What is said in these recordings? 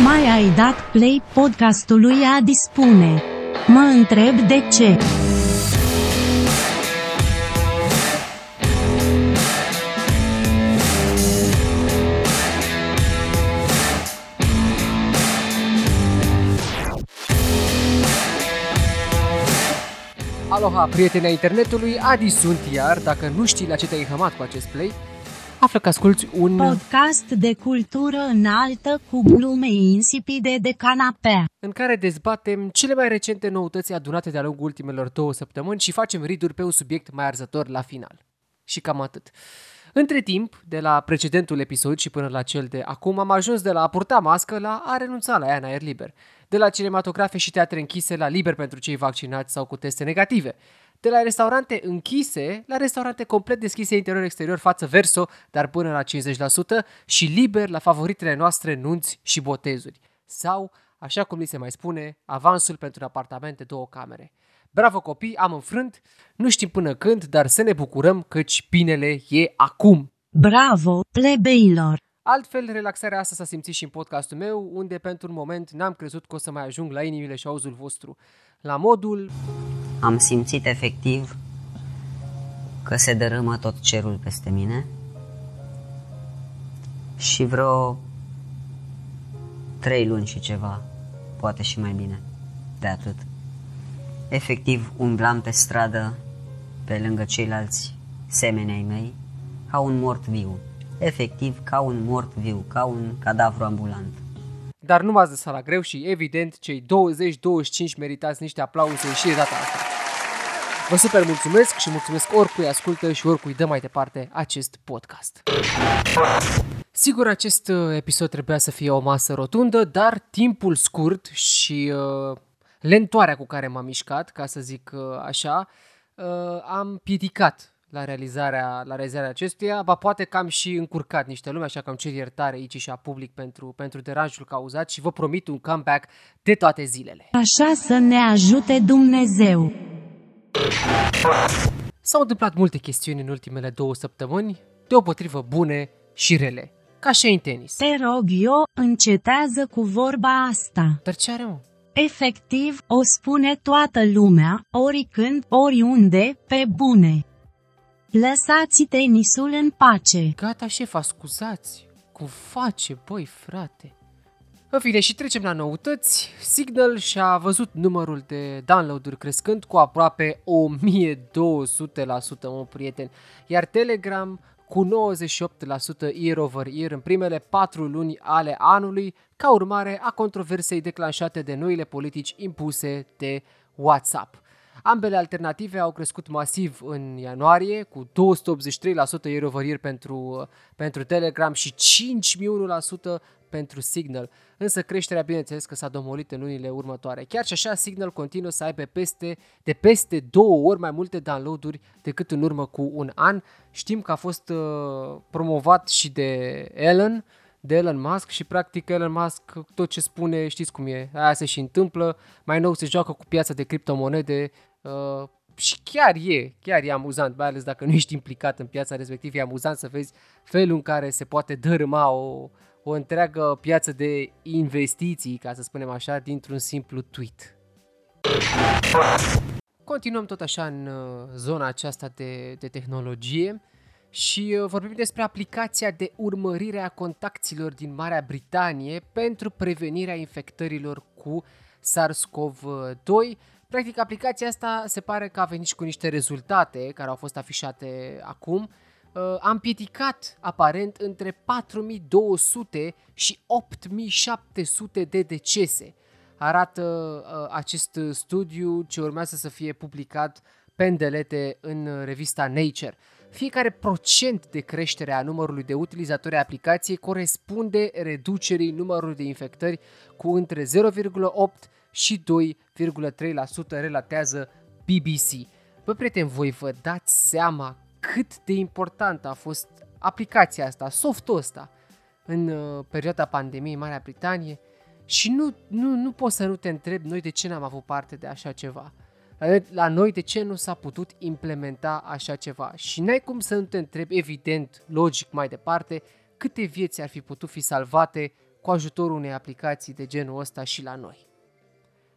Tocmai ai dat play podcastului a dispune. Mă întreb de ce. Aloha, prieteni ai internetului, Adi sunt iar. Dacă nu știi la ce te-ai hamat cu acest play, află că asculti un... Podcast de cultură înaltă cu glume insipide de canapea. în care dezbatem cele mai recente noutăți adunate de-a lungul ultimelor două săptămâni și facem riduri pe un subiect mai arzător la final. Și cam atât. Între timp, de la precedentul episod și până la cel de acum, am ajuns de la a purta mască la a renunța la ea în aer liber. De la cinematografe și teatre închise la liber pentru cei vaccinați sau cu teste negative. De la restaurante închise la restaurante complet deschise interior-exterior față verso, dar până la 50% și liber la favoritele noastre nunți și botezuri. Sau, așa cum li se mai spune, avansul pentru un apartament de două camere. Bravo copii, am înfrânt, nu știm până când, dar să ne bucurăm căci binele e acum. Bravo, plebeilor! Altfel, relaxarea asta s-a simțit și în podcastul meu, unde pentru un moment n-am crezut că o să mai ajung la inimile și auzul vostru. La modul, Am simțit efectiv că se dărâmă tot cerul peste mine și vreo trei luni și ceva, poate și mai bine de atât. Efectiv umblam pe stradă pe lângă ceilalți semeni ai mei ca un mort viu. Efectiv ca un mort viu, ca un cadavru ambulant. dar nu m-ați lăsat la greu și evident cei 20-25 meritați niște aplauze și de data asta. Vă super mulțumesc și mulțumesc oricui ascultă și oricui dă mai departe acest podcast. Sigur, acest uh, episod trebuia să fie o masă rotundă, dar timpul scurt și uh, lentoarea cu care m-am mișcat, ca să zic uh, așa, uh, am piedicat la realizarea, la realizarea acestuia, ba poate că am și încurcat niște lume, așa că am cer iertare aici și a public pentru, pentru deranjul cauzat și vă promit un comeback de toate zilele. Așa să ne ajute Dumnezeu! S-au întâmplat multe chestiuni în ultimele două săptămâni, deopotrivă bune și rele, ca și în tenis. Te rog eu, încetează cu vorba asta. Dar ce are, mă? Efectiv, o spune toată lumea, oricând, oriunde, pe bune. Lăsați tenisul în pace. Gata, șef, scuzați. Cum face, băi, frate? În fine, și trecem la noutăți. Signal și-a văzut numărul de download-uri crescând cu aproape 1200%, mă, prieteni. Iar Telegram cu 98% year over year în primele patru luni ale anului, ca urmare a controversei declanșate de noile politici impuse de WhatsApp. Ambele alternative au crescut masiv în ianuarie, cu 283% year over year pentru, pentru Telegram și 5001% pentru Signal. Însă creșterea, bineînțeles, că s-a domolit în lunile următoare. Chiar și așa, Signal continuă să aibă peste, de peste două ori mai multe downloaduri decât în urmă cu un an. Știm că a fost uh, promovat și de Elon, de Elon Musk și practic Elon Musk tot ce spune, știți cum e, aia se și întâmplă, mai nou se joacă cu piața de criptomonede uh, și chiar e, chiar e amuzant, mai ales dacă nu ești implicat în piața respectivă, e amuzant să vezi felul în care se poate dărâma o, o întreagă piață de investiții, ca să spunem așa, dintr-un simplu tweet. Continuăm tot așa în uh, zona aceasta de, de tehnologie și uh, vorbim despre aplicația de urmărire a contacților din Marea Britanie pentru prevenirea infectărilor cu SARS-CoV-2. Practic, aplicația asta se pare că a venit și cu niște rezultate care au fost afișate acum. Uh, am piedicat aparent între 4200 și 8700 de decese. Arată uh, acest studiu ce urmează să fie publicat pe îndelete în revista Nature. Fiecare procent de creștere a numărului de utilizatori ai aplicației corespunde reducerii numărului de infectări cu între 0,8 și 2,3% relatează BBC. Bă, prieteni, voi vă dați seama cât de importantă a fost aplicația asta, softul ăsta, în uh, perioada pandemiei în Marea Britanie și nu, nu, nu poți să nu te întrebi noi de ce n-am avut parte de așa ceva. La noi, la noi de ce nu s-a putut implementa așa ceva? Și n-ai cum să nu te întrebi, evident, logic mai departe, câte vieți ar fi putut fi salvate cu ajutorul unei aplicații de genul ăsta și la noi.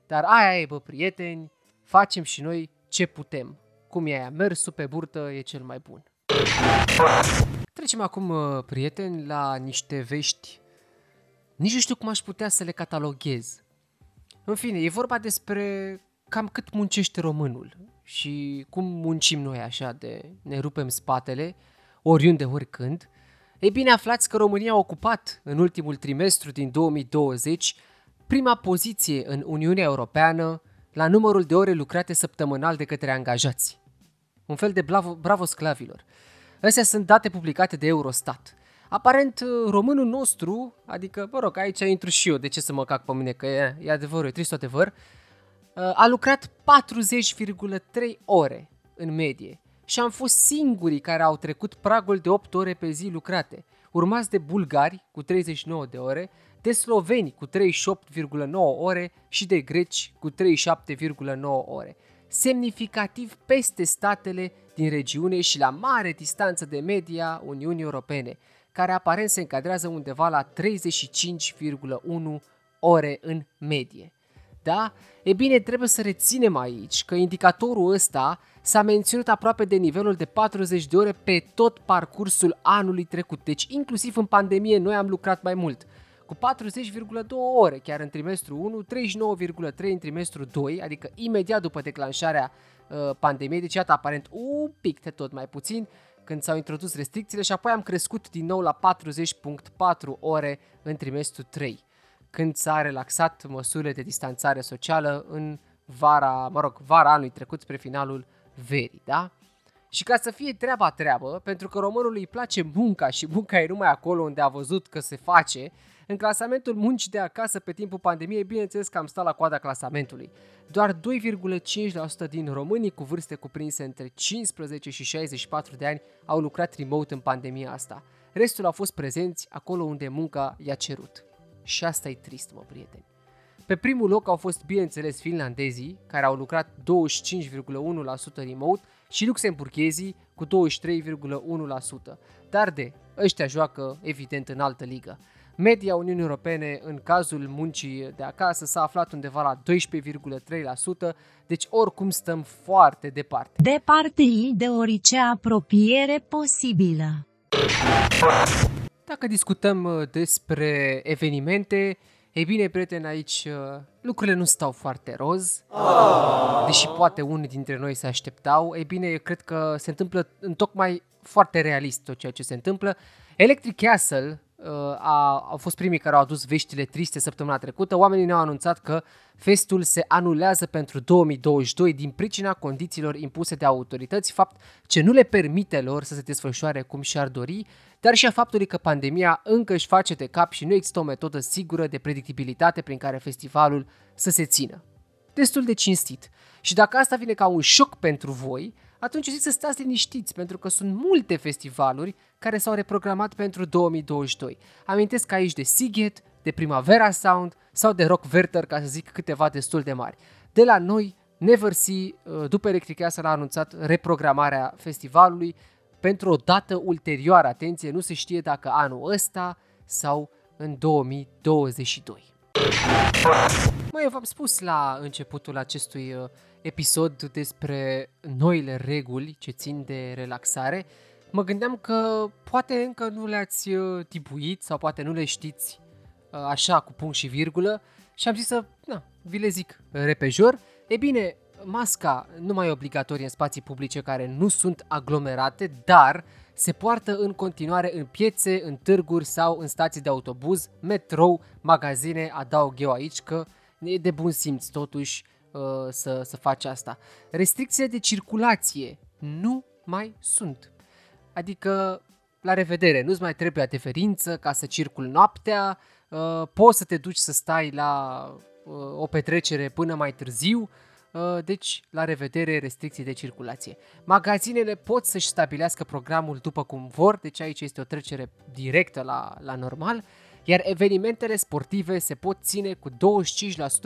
Dar aia e, bă, prieteni, facem și noi ce putem. Cum e aia, mersul pe burtă e cel mai bun. Trecem acum, uh, prieteni, la niște vești. Nici nu știu cum aș putea să le cataloghez. În fine, e vorba despre cam cât muncește românul și cum muncim noi așa de ne rupem spatele, oriunde, oricând. Ei bine, aflați că România a ocupat în ultimul trimestru din 2020 prima poziție în Uniunea Europeană la numărul de ore lucrate săptămânal de către angajați. Un fel de bravo, bravo sclavilor. Astea sunt date publicate de Eurostat. Aparent, românul nostru, adică, mă rog, aici intru și eu, de ce să mă cac pe mine, că e, e adevărul, e trist adevăr, a lucrat 40,3 ore în medie și am fost singurii care au trecut pragul de 8 ore pe zi lucrate, urmați de bulgari cu 39 de ore, de sloveni cu 38,9 ore și de greci cu 37,9 ore, semnificativ peste statele din regiune și la mare distanță de media Uniunii Europene, care aparent se încadrează undeva la 35,1 ore în medie. Da? E bine, trebuie să reținem aici că indicatorul ăsta s-a menționat aproape de nivelul de 40 de ore pe tot parcursul anului trecut. Deci, inclusiv în pandemie, noi am lucrat mai mult. Cu 40,2 ore chiar în trimestru 1, 39,3 în trimestru 2, adică imediat după declanșarea uh, pandemiei, deci iată aparent un pic de tot mai puțin, când s-au introdus restricțiile și apoi am crescut din nou la 40.4 ore în trimestru 3 când s-a relaxat măsurile de distanțare socială în vara, mă rog, vara anului trecut spre finalul verii, da? Și ca să fie treaba treabă, pentru că românului îi place munca și munca e numai acolo unde a văzut că se face, în clasamentul muncii de acasă pe timpul pandemiei, bineînțeles că am stat la coada clasamentului. Doar 2,5% din românii cu vârste cuprinse între 15 și 64 de ani au lucrat remote în pandemia asta. Restul au fost prezenți acolo unde munca i-a cerut. Și asta e trist, mă, prieteni. Pe primul loc au fost, bineînțeles, finlandezii, care au lucrat 25,1% remote, și luxemburghezii cu 23,1%. Dar de, ăștia joacă, evident, în altă ligă. Media Uniunii Europene în cazul muncii de acasă s-a aflat undeva la 12,3%, deci oricum stăm foarte departe. Departe de orice apropiere posibilă. Dacă discutăm uh, despre evenimente, ei bine, prieteni, aici uh, lucrurile nu stau foarte roz, deși poate unii dintre noi se așteptau. Ei bine, eu cred că se întâmplă în tocmai foarte realist tot ceea ce se întâmplă. Electric Castle, Uh, a, au fost primii care au adus veștile triste săptămâna trecută. Oamenii ne-au anunțat că festul se anulează pentru 2022 din pricina condițiilor impuse de autorități, fapt ce nu le permite lor să se desfășoare cum și-ar dori, dar și a faptului că pandemia încă își face de cap și nu există o metodă sigură de predictibilitate prin care festivalul să se țină. Destul de cinstit. Și dacă asta vine ca un șoc pentru voi, atunci zic să stați liniștiți, pentru că sunt multe festivaluri care s-au reprogramat pentru 2022. Amintesc aici de Siget, de Primavera Sound sau de Rock Werther, ca să zic câteva destul de mari. De la noi, Neversea, uh, după Electric s a anunțat reprogramarea festivalului pentru o dată ulterioară. Atenție, nu se știe dacă anul ăsta sau în 2022. Mai eu v-am spus la începutul acestui uh, episod despre noile reguli ce țin de relaxare. Mă gândeam că poate încă nu le-ați uh, tipuit sau poate nu le știți uh, așa cu punct și virgulă și am zis să na, vi le zic repejor. E bine, masca nu mai e obligatorie în spații publice care nu sunt aglomerate, dar se poartă în continuare în piețe, în târguri sau în stații de autobuz, metrou, magazine, adaug eu aici că e de bun simț totuși uh, să, să faci asta. Restricțiile de circulație nu mai sunt. Adică, la revedere, nu-ți mai trebuie adeverință ca să circul noaptea, uh, poți să te duci să stai la uh, o petrecere până mai târziu, Uh, deci la revedere restricții de circulație. Magazinele pot să-și stabilească programul după cum vor, deci aici este o trecere directă la, la normal, iar evenimentele sportive se pot ține cu 25%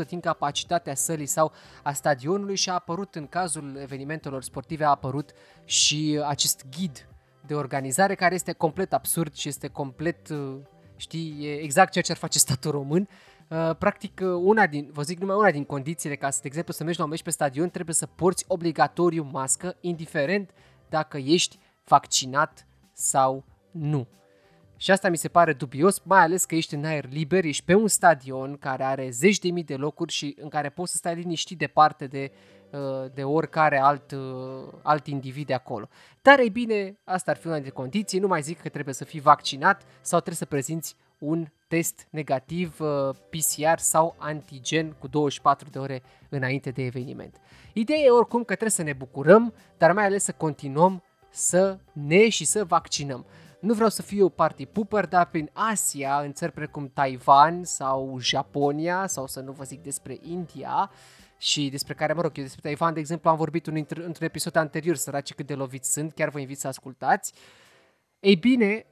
din capacitatea sălii sau a stadionului și a apărut în cazul evenimentelor sportive a apărut și acest ghid de organizare care este complet absurd și este complet uh, știi, e exact ceea ce ar face statul român. Uh, practic, uh, una din, vă zic numai una din condițiile ca, să, de exemplu, să mergi la un meci pe stadion, trebuie să porți obligatoriu mască, indiferent dacă ești vaccinat sau nu. Și asta mi se pare dubios, mai ales că ești în aer liber, ești pe un stadion care are zeci de mii de locuri și în care poți să stai liniștit departe de, uh, de oricare alt, uh, alt individ de acolo. Dar ei bine, asta ar fi una dintre condiții, nu mai zic că trebuie să fii vaccinat sau trebuie să prezinți un test negativ uh, PCR sau antigen cu 24 de ore înainte de eveniment. Ideea e oricum că trebuie să ne bucurăm, dar mai ales să continuăm să ne și să vaccinăm. Nu vreau să fiu party pooper, dar prin Asia, în țări precum Taiwan sau Japonia, sau să nu vă zic despre India, și despre care, mă rog, eu despre Taiwan, de exemplu, am vorbit un, într-un episod anterior, săraci cât de loviți sunt, chiar vă invit să ascultați. Ei bine,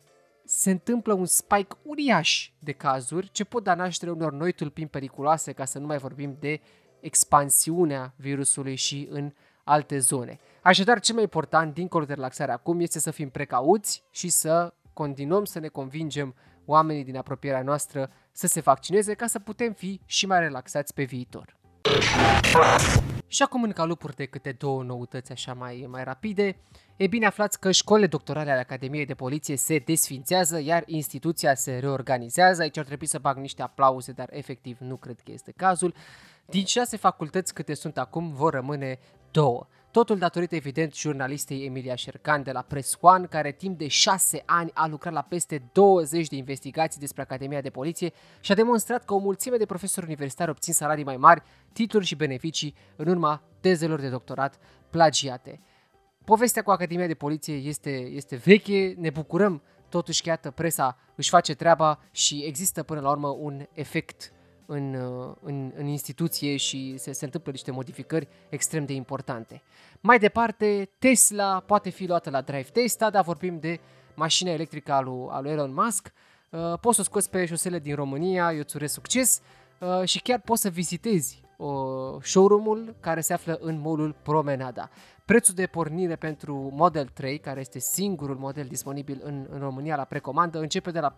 se întâmplă un spike uriaș de cazuri ce pot da naștere unor noi tulpini periculoase, ca să nu mai vorbim de expansiunea virusului și în alte zone. Așadar, cel mai important, dincolo de relaxare acum, este să fim precauți și să continuăm să ne convingem oamenii din apropierea noastră să se vaccineze ca să putem fi și mai relaxați pe viitor. Și acum în calupuri de câte două noutăți așa mai, mai rapide, e bine aflați că școlile doctorale ale Academiei de Poliție se desfințează, iar instituția se reorganizează. Aici ar trebui să bag niște aplauze, dar efectiv nu cred că este cazul. Din șase facultăți câte sunt acum, vor rămâne două. Totul datorită evident jurnalistei Emilia Șercan de la Press One, care timp de șase ani a lucrat la peste 20 de investigații despre Academia de Poliție și a demonstrat că o mulțime de profesori universitari obțin salarii mai mari, titluri și beneficii în urma tezelor de doctorat plagiate. Povestea cu Academia de Poliție este, este veche, ne bucurăm totuși că iată presa își face treaba și există până la urmă un efect în, uh, în, în instituție și se, se întâmplă niște modificări extrem de importante. Mai departe, Tesla poate fi luată la drive testa, dar vorbim de mașina electrică a lui, a lui Elon Musk. Uh, poți să o scoți pe șosele din România, eu îți urez succes uh, și chiar poți să vizitezi uh, showroom-ul care se află în molul Promenada. Prețul de pornire pentru Model 3, care este singurul model disponibil în, în România la precomandă, începe de la 42.990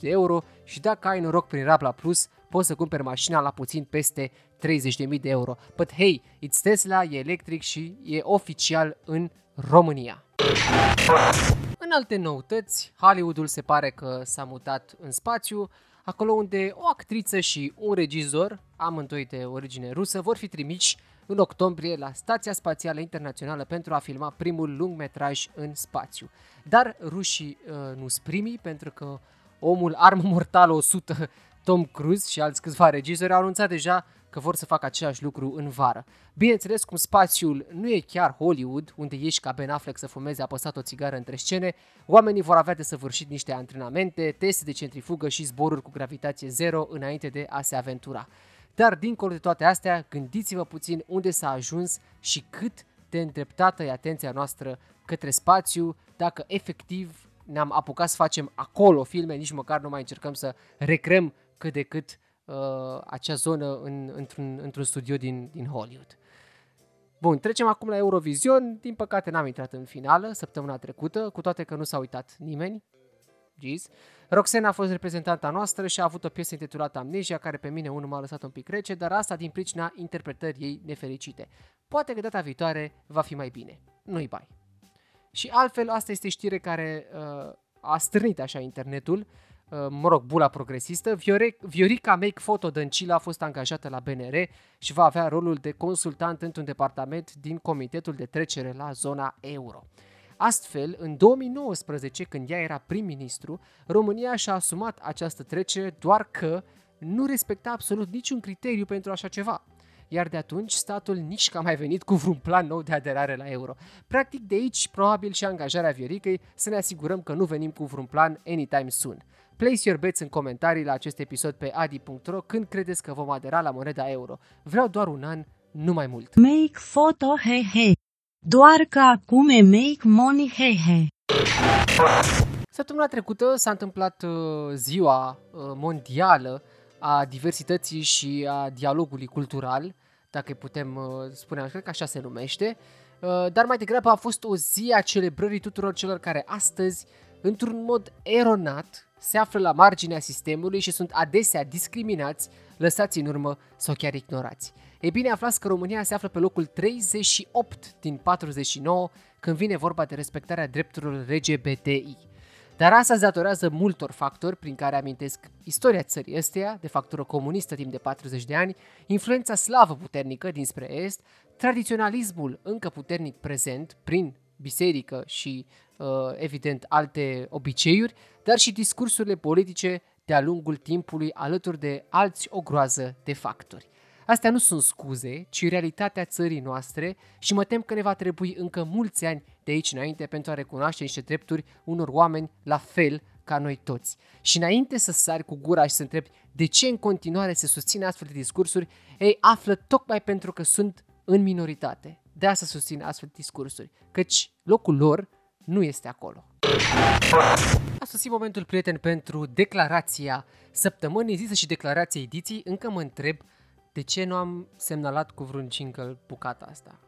de euro și dacă ai noroc prin Rabla Plus, poți să cumperi mașina la puțin peste 30.000 de euro. But hey, it's Tesla, e electric și e oficial în România. În alte noutăți, Hollywoodul se pare că s-a mutat în spațiu, acolo unde o actriță și un regizor, amândoi de origine rusă, vor fi trimiși în octombrie la Stația Spațială Internațională pentru a filma primul lungmetraj în spațiu. Dar rușii uh, nu sunt primii pentru că omul Armă Mortală 100 Tom Cruise și alți câțiva regizori au anunțat deja că vor să facă același lucru în vară. Bineînțeles, cum spațiul nu e chiar Hollywood, unde ești ca Ben Affleck să fumeze apăsat o țigară între scene, oamenii vor avea de săvârșit niște antrenamente, teste de centrifugă și zboruri cu gravitație zero înainte de a se aventura. Dar dincolo de toate astea, gândiți-vă puțin unde s-a ajuns și cât de îndreptată e atenția noastră către spațiu, dacă efectiv ne-am apucat să facem acolo filme, nici măcar nu mai încercăm să recrem cât de cât uh, acea zonă în, într-un, într-un studio din, din Hollywood. Bun, trecem acum la Eurovision. Din păcate n-am intrat în finală săptămâna trecută, cu toate că nu s-a uitat nimeni. Jeez. Roxana a fost reprezentanta noastră și a avut o piesă intitulată Amnesia, care pe mine unul m-a lăsat un pic rece, dar asta din pricina interpretării ei nefericite. Poate că data viitoare va fi mai bine. Nu-i bai. Și altfel, asta este știre care uh, a strânit așa internetul, uh, mă rog, bula progresistă. Viore, Viorica Make Photo Dăncilă a fost angajată la BNR și va avea rolul de consultant într-un departament din Comitetul de Trecere la zona euro. Astfel, în 2019, când ea era prim-ministru, România și-a asumat această trecere doar că nu respecta absolut niciun criteriu pentru așa ceva. Iar de atunci, statul nici că a mai venit cu vreun plan nou de aderare la euro. Practic, de aici, probabil și angajarea Vioricăi să ne asigurăm că nu venim cu vreun plan anytime soon. Place your bets în comentarii la acest episod pe adi.ro când credeți că vom adera la moneda euro. Vreau doar un an, nu mai mult. Make photo he he. Doar că acum e make money he he. Săptămâna trecută s-a întâmplat uh, ziua uh, mondială a diversității și a dialogului cultural, dacă îi putem uh, spune așa, cred că așa se numește, uh, dar mai degrabă a fost o zi a celebrării tuturor celor care astăzi într-un mod eronat, se află la marginea sistemului și sunt adesea discriminați, lăsați în urmă sau chiar ignorați. Ei bine, aflați că România se află pe locul 38 din 49 când vine vorba de respectarea drepturilor LGBTI. Dar asta se datorează multor factori prin care amintesc istoria țării ăsteia, de factură comunistă timp de 40 de ani, influența slavă puternică dinspre est, tradiționalismul încă puternic prezent prin biserică și, uh, evident, alte obiceiuri, dar și discursurile politice de-a lungul timpului alături de alți o groază de factori. Astea nu sunt scuze, ci realitatea țării noastre și mă tem că ne va trebui încă mulți ani de aici înainte pentru a recunoaște niște drepturi unor oameni la fel ca noi toți. Și înainte să sari cu gura și să întrebi de ce în continuare se susține astfel de discursuri, ei află tocmai pentru că sunt în minoritate. De asta susțin astfel de discursuri, căci locul lor nu este acolo. A sosit momentul, prieten, pentru declarația săptămânii zisă și declarația ediției. Încă mă întreb de ce nu am semnalat cu vreun jingle bucata asta.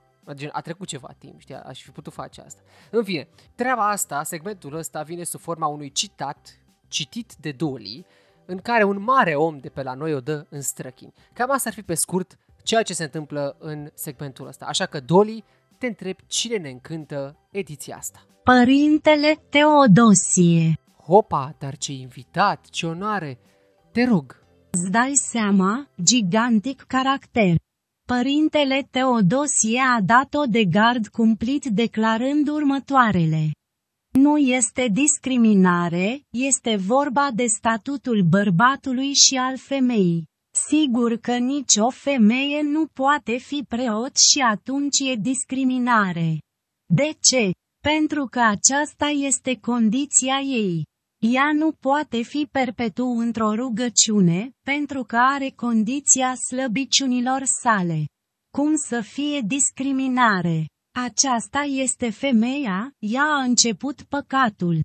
A trecut ceva timp, știa, aș fi putut face asta. În fine, treaba asta, segmentul ăsta vine sub forma unui citat, citit de Dolly, în care un mare om de pe la noi o dă în străchini. Cam asta ar fi pe scurt ceea ce se întâmplă în segmentul ăsta. Așa că, Dolly, te întreb cine ne încântă ediția asta. Părintele Teodosie. Hopa, dar ce invitat, ce onoare! Te rog! Îți dai seama, gigantic caracter. Părintele Teodosie a dat-o de gard cumplit declarând următoarele. Nu este discriminare, este vorba de statutul bărbatului și al femeii. Sigur că nici o femeie nu poate fi preot și atunci e discriminare. De ce? Pentru că aceasta este condiția ei. Ea nu poate fi perpetu într-o rugăciune, pentru că are condiția slăbiciunilor sale. Cum să fie discriminare? Aceasta este femeia, ea a început păcatul.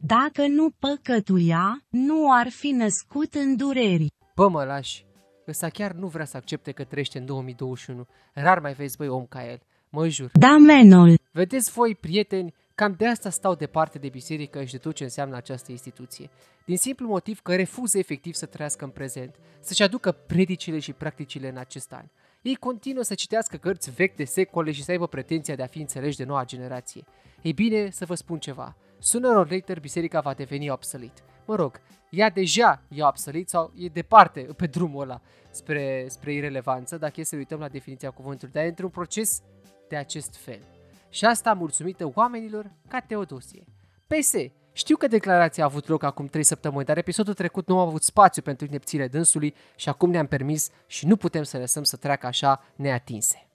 Dacă nu păcătuia, nu ar fi născut în dureri. Bă, mă lași, ăsta chiar nu vrea să accepte că trăiește în 2021. Rar mai vezi, băi, om ca el. Mă jur. Da, menol. Vedeți voi, prieteni, Cam de asta stau departe de biserică și de tot ce înseamnă această instituție. Din simplu motiv că refuză efectiv să trăiască în prezent, să-și aducă predicile și practicile în acest an. Ei continuă să citească cărți vechi de secole și să aibă pretenția de a fi înțeleși de noua generație. Ei bine, să vă spun ceva. Sooner or later, biserica va deveni obsolet. Mă rog, ea deja e obsolet sau e departe pe drumul ăla spre, spre irelevanță, dacă e să uităm la definiția cuvântului, dar e într-un proces de acest fel. Și asta mulțumită oamenilor ca Teodosie. PS, știu că declarația a avut loc acum 3 săptămâni, dar episodul trecut nu a avut spațiu pentru inepțiile dânsului și acum ne-am permis și nu putem să lăsăm să treacă așa neatinse.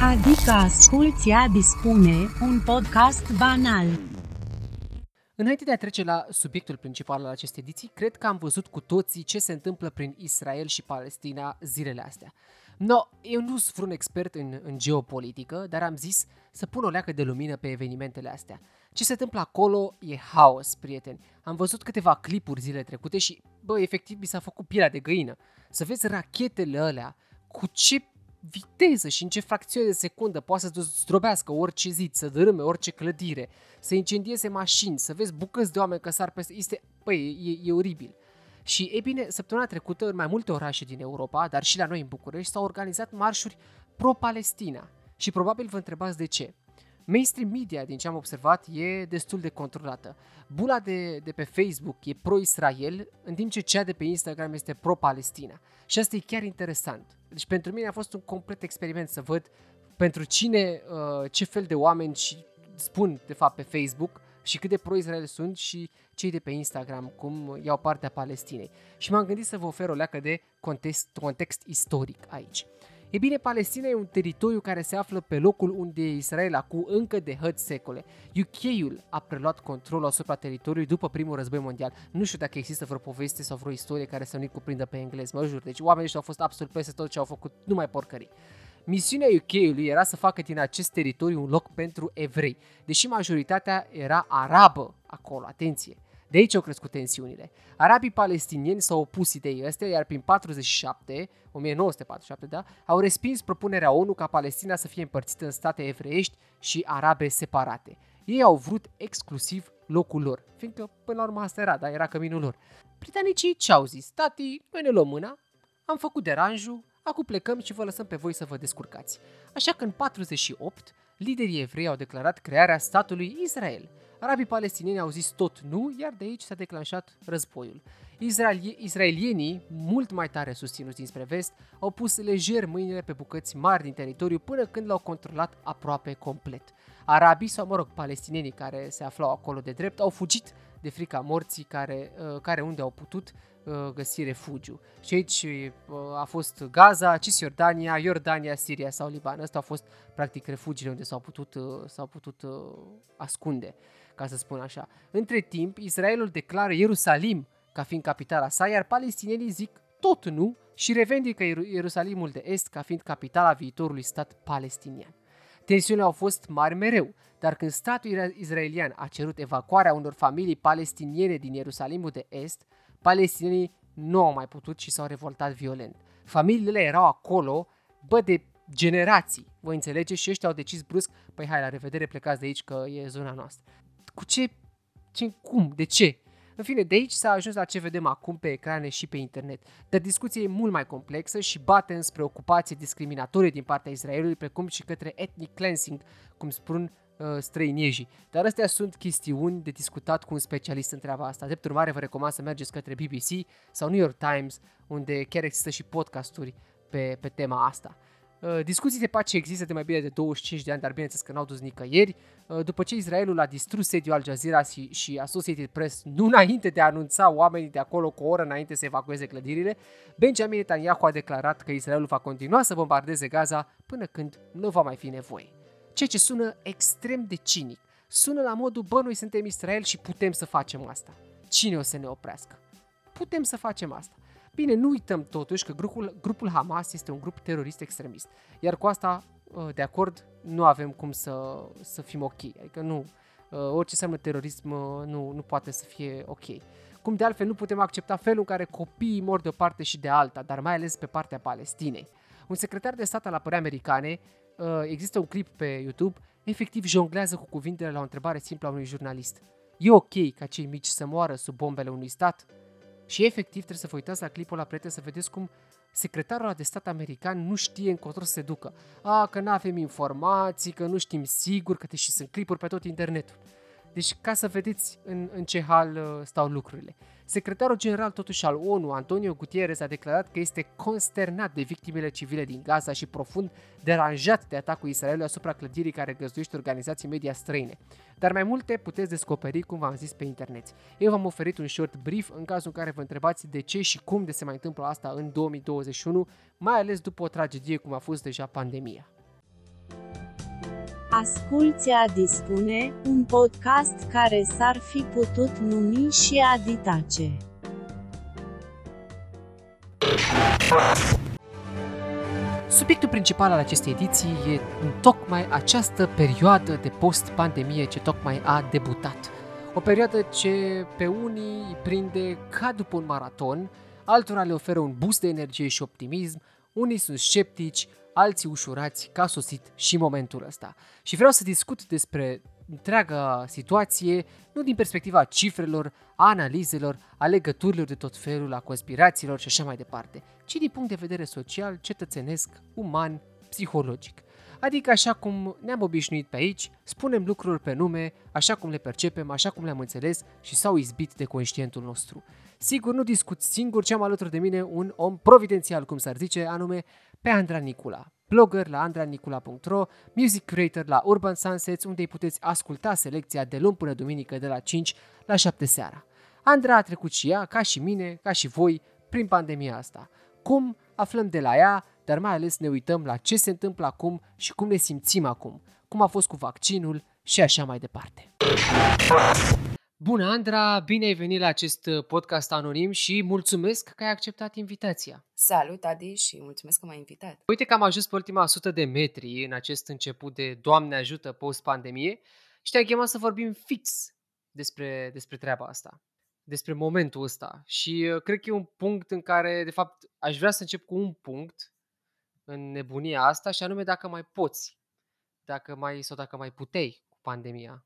Adică asculți a dispune un podcast banal. Înainte de a trece la subiectul principal al acestei ediții, cred că am văzut cu toții ce se întâmplă prin Israel și Palestina zilele astea. No, eu nu sunt vreun expert în, în geopolitică, dar am zis să pun o leacă de lumină pe evenimentele astea. Ce se întâmplă acolo e haos, prieteni. Am văzut câteva clipuri zile trecute și, bă, efectiv mi s-a făcut pielea de găină. Să vezi rachetele alea, cu ce viteză și în ce fracțiune de secundă poate să zdrobească orice zid, să dărâme orice clădire, să incendieze mașini, să vezi bucăți de oameni că sar peste... Este, păi, e, e oribil. Și, e bine, săptămâna trecută, în mai multe orașe din Europa, dar și la noi în București, s-au organizat marșuri pro-Palestina. Și probabil vă întrebați de ce. Mainstream media, din ce am observat, e destul de controlată. Bula de, de pe Facebook e pro-Israel, în timp ce cea de pe Instagram este pro-Palestina. Și asta e chiar interesant. Deci pentru mine a fost un complet experiment să văd pentru cine, uh, ce fel de oameni și spun de fapt pe Facebook și cât de pro-Israel sunt și cei de pe Instagram, cum iau partea Palestinei. Și m-am gândit să vă ofer o leacă de context, context istoric aici. E bine, Palestina e un teritoriu care se află pe locul unde Israel acum încă de hăți secole. UK-ul a preluat controlul asupra teritoriului după primul război mondial. Nu știu dacă există vreo poveste sau vreo istorie care să nu-i cuprindă pe engleză, mă jur. Deci oamenii ăștia au fost absolut peste tot ce au făcut, numai porcării. Misiunea UK-ului era să facă din acest teritoriu un loc pentru evrei, deși majoritatea era arabă acolo, atenție. De aici au crescut tensiunile. Arabii palestinieni s-au opus ideii astea, iar prin 47, 1947, da, au respins propunerea ONU ca Palestina să fie împărțită în state evreiești și arabe separate. Ei au vrut exclusiv locul lor, fiindcă până la urmă asta era, da, era căminul lor. Britanicii ce-au zis? Tati, noi ne luăm mâna, am făcut deranjul, acum plecăm și vă lăsăm pe voi să vă descurcați. Așa că în 48, liderii evrei au declarat crearea statului Israel. Arabii palestinieni au zis tot nu, iar de aici s-a declanșat războiul. Israeli- israelienii, mult mai tare susținuți dinspre vest, au pus lejer mâinile pe bucăți mari din teritoriu până când l-au controlat aproape complet. Arabii sau, mă rog, palestinienii care se aflau acolo de drept au fugit de frica morții care, uh, care unde au putut uh, găsi refugiu. Și aici uh, a fost Gaza, Cisjordania, Iordania, Siria sau Liban. Astea au fost practic refugiile unde s-au putut, s-au putut ascunde, ca să spun așa. Între timp, Israelul declară Ierusalim ca fiind capitala sa, iar palestinienii zic tot nu și revendică Ierusalimul de Est ca fiind capitala viitorului stat palestinian. Tensiunile au fost mari mereu, dar când statul israelian a cerut evacuarea unor familii palestiniene din Ierusalimul de Est, palestinienii nu au mai putut și s-au revoltat violent. Familiile erau acolo, bă, de generații, voi înțelege, și ăștia au decis brusc, păi hai, la revedere, plecați de aici că e zona noastră. Cu ce? ce cum? De ce? În fine, de aici s-a ajuns la ce vedem acum pe ecrane și pe internet. Dar discuția e mult mai complexă și bate înspre ocupație discriminatorie din partea Israelului, precum și către ethnic cleansing, cum spun uh, străiniejii. Dar astea sunt chestiuni de discutat cu un specialist în treaba asta. Drept urmare, vă recomand să mergeți către BBC sau New York Times, unde chiar există și podcasturi pe, pe tema asta. Uh, discuții de pace există de mai bine de 25 de ani, dar bineînțeles că n-au dus nicăieri. Uh, după ce Israelul a distrus sediul Al Jazeera și, și Associated Press, nu înainte de a anunța oamenii de acolo cu o oră înainte să evacueze clădirile, Benjamin Netanyahu a declarat că Israelul va continua să bombardeze Gaza până când nu va mai fi nevoie. Ceea ce sună extrem de cinic. Sună la modul, bă, noi suntem Israel și putem să facem asta. Cine o să ne oprească? Putem să facem asta. Bine, nu uităm totuși că grupul, grupul Hamas este un grup terorist extremist. Iar cu asta, ă, de acord, nu avem cum să, să fim ok. Adică nu, ă, orice înseamnă terorism ă, nu, nu poate să fie ok. Cum de altfel nu putem accepta felul în care copiii mor de o parte și de alta, dar mai ales pe partea Palestinei. Un secretar de stat al apărării americane, există un clip pe YouTube, efectiv jonglează cu cuvintele la o întrebare simplă a unui jurnalist. E ok ca cei mici să moară sub bombele unui stat? Și efectiv trebuie să vă uitați la clipul la prieteni să vedeți cum secretarul de stat american nu știe încotro să se ducă. A, că nu avem informații, că nu știm sigur, că și sunt clipuri pe tot internetul. Deci ca să vedeți în, în ce hal uh, stau lucrurile. Secretarul general totuși al ONU, Antonio Gutierrez, a declarat că este consternat de victimele civile din Gaza și profund deranjat de atacul Israelului asupra clădirii care găzduiește organizații media străine. Dar mai multe puteți descoperi, cum v-am zis, pe internet. Eu v-am oferit un short brief în cazul în care vă întrebați de ce și cum de se mai întâmplă asta în 2021, mai ales după o tragedie cum a fost deja pandemia. Asculți a dispune, un podcast care s-ar fi putut numi și Aditace. Subiectul principal al acestei ediții e tocmai această perioadă de post-pandemie ce tocmai a debutat. O perioadă ce pe unii îi prinde ca după un maraton, altora le oferă un boost de energie și optimism, unii sunt sceptici, alții ușurați că a sosit și momentul ăsta. Și vreau să discut despre întreaga situație, nu din perspectiva cifrelor, a analizelor, a legăturilor de tot felul, a conspirațiilor și așa mai departe, ci din punct de vedere social, cetățenesc, uman, psihologic. Adică așa cum ne-am obișnuit pe aici, spunem lucruri pe nume, așa cum le percepem, așa cum le-am înțeles și s-au izbit de conștientul nostru. Sigur, nu discut singur, ce am alături de mine un om providențial, cum s-ar zice, anume pe Andra Nicula, blogger la andranicula.ro, music creator la Urban Sunsets, unde îi puteți asculta selecția de luni până duminică de la 5 la 7 seara. Andra a trecut și ea, ca și mine, ca și voi, prin pandemia asta. Cum aflăm de la ea, dar mai ales ne uităm la ce se întâmplă acum și cum ne simțim acum, cum a fost cu vaccinul și așa mai departe. Bună, Andra! Bine ai venit la acest uh, podcast anonim și mulțumesc că ai acceptat invitația. Salut, Adi, și mulțumesc că m-ai invitat. Uite că am ajuns pe ultima sută de metri în acest început de Doamne ajută post-pandemie și te-am chemat să vorbim fix despre, despre treaba asta, despre momentul ăsta. Și uh, cred că e un punct în care, de fapt, aș vrea să încep cu un punct în nebunia asta și anume dacă mai poți, dacă mai, sau dacă mai putei cu pandemia.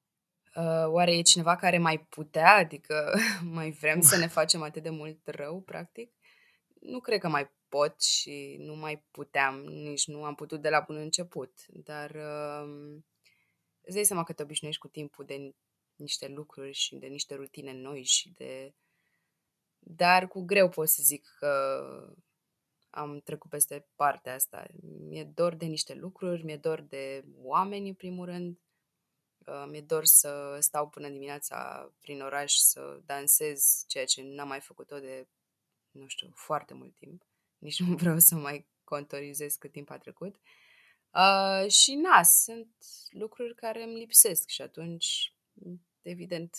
Uh, oare e cineva care mai putea? Adică mai vrem să ne facem atât de mult rău, practic? Nu cred că mai pot și nu mai puteam, nici nu am putut de la bun început. Dar uh, îți dai seama că te obișnuiești cu timpul de niște lucruri și de niște rutine noi și de... Dar cu greu pot să zic că am trecut peste partea asta. Mi-e dor de niște lucruri, mi-e dor de oameni în primul rând, uh, mi-e dor să stau până dimineața prin oraș să dansez, ceea ce n-am mai făcut-o de, nu știu, foarte mult timp. Nici nu vreau să mai contorizez cât timp a trecut. Uh, și na, sunt lucruri care îmi lipsesc și atunci, evident,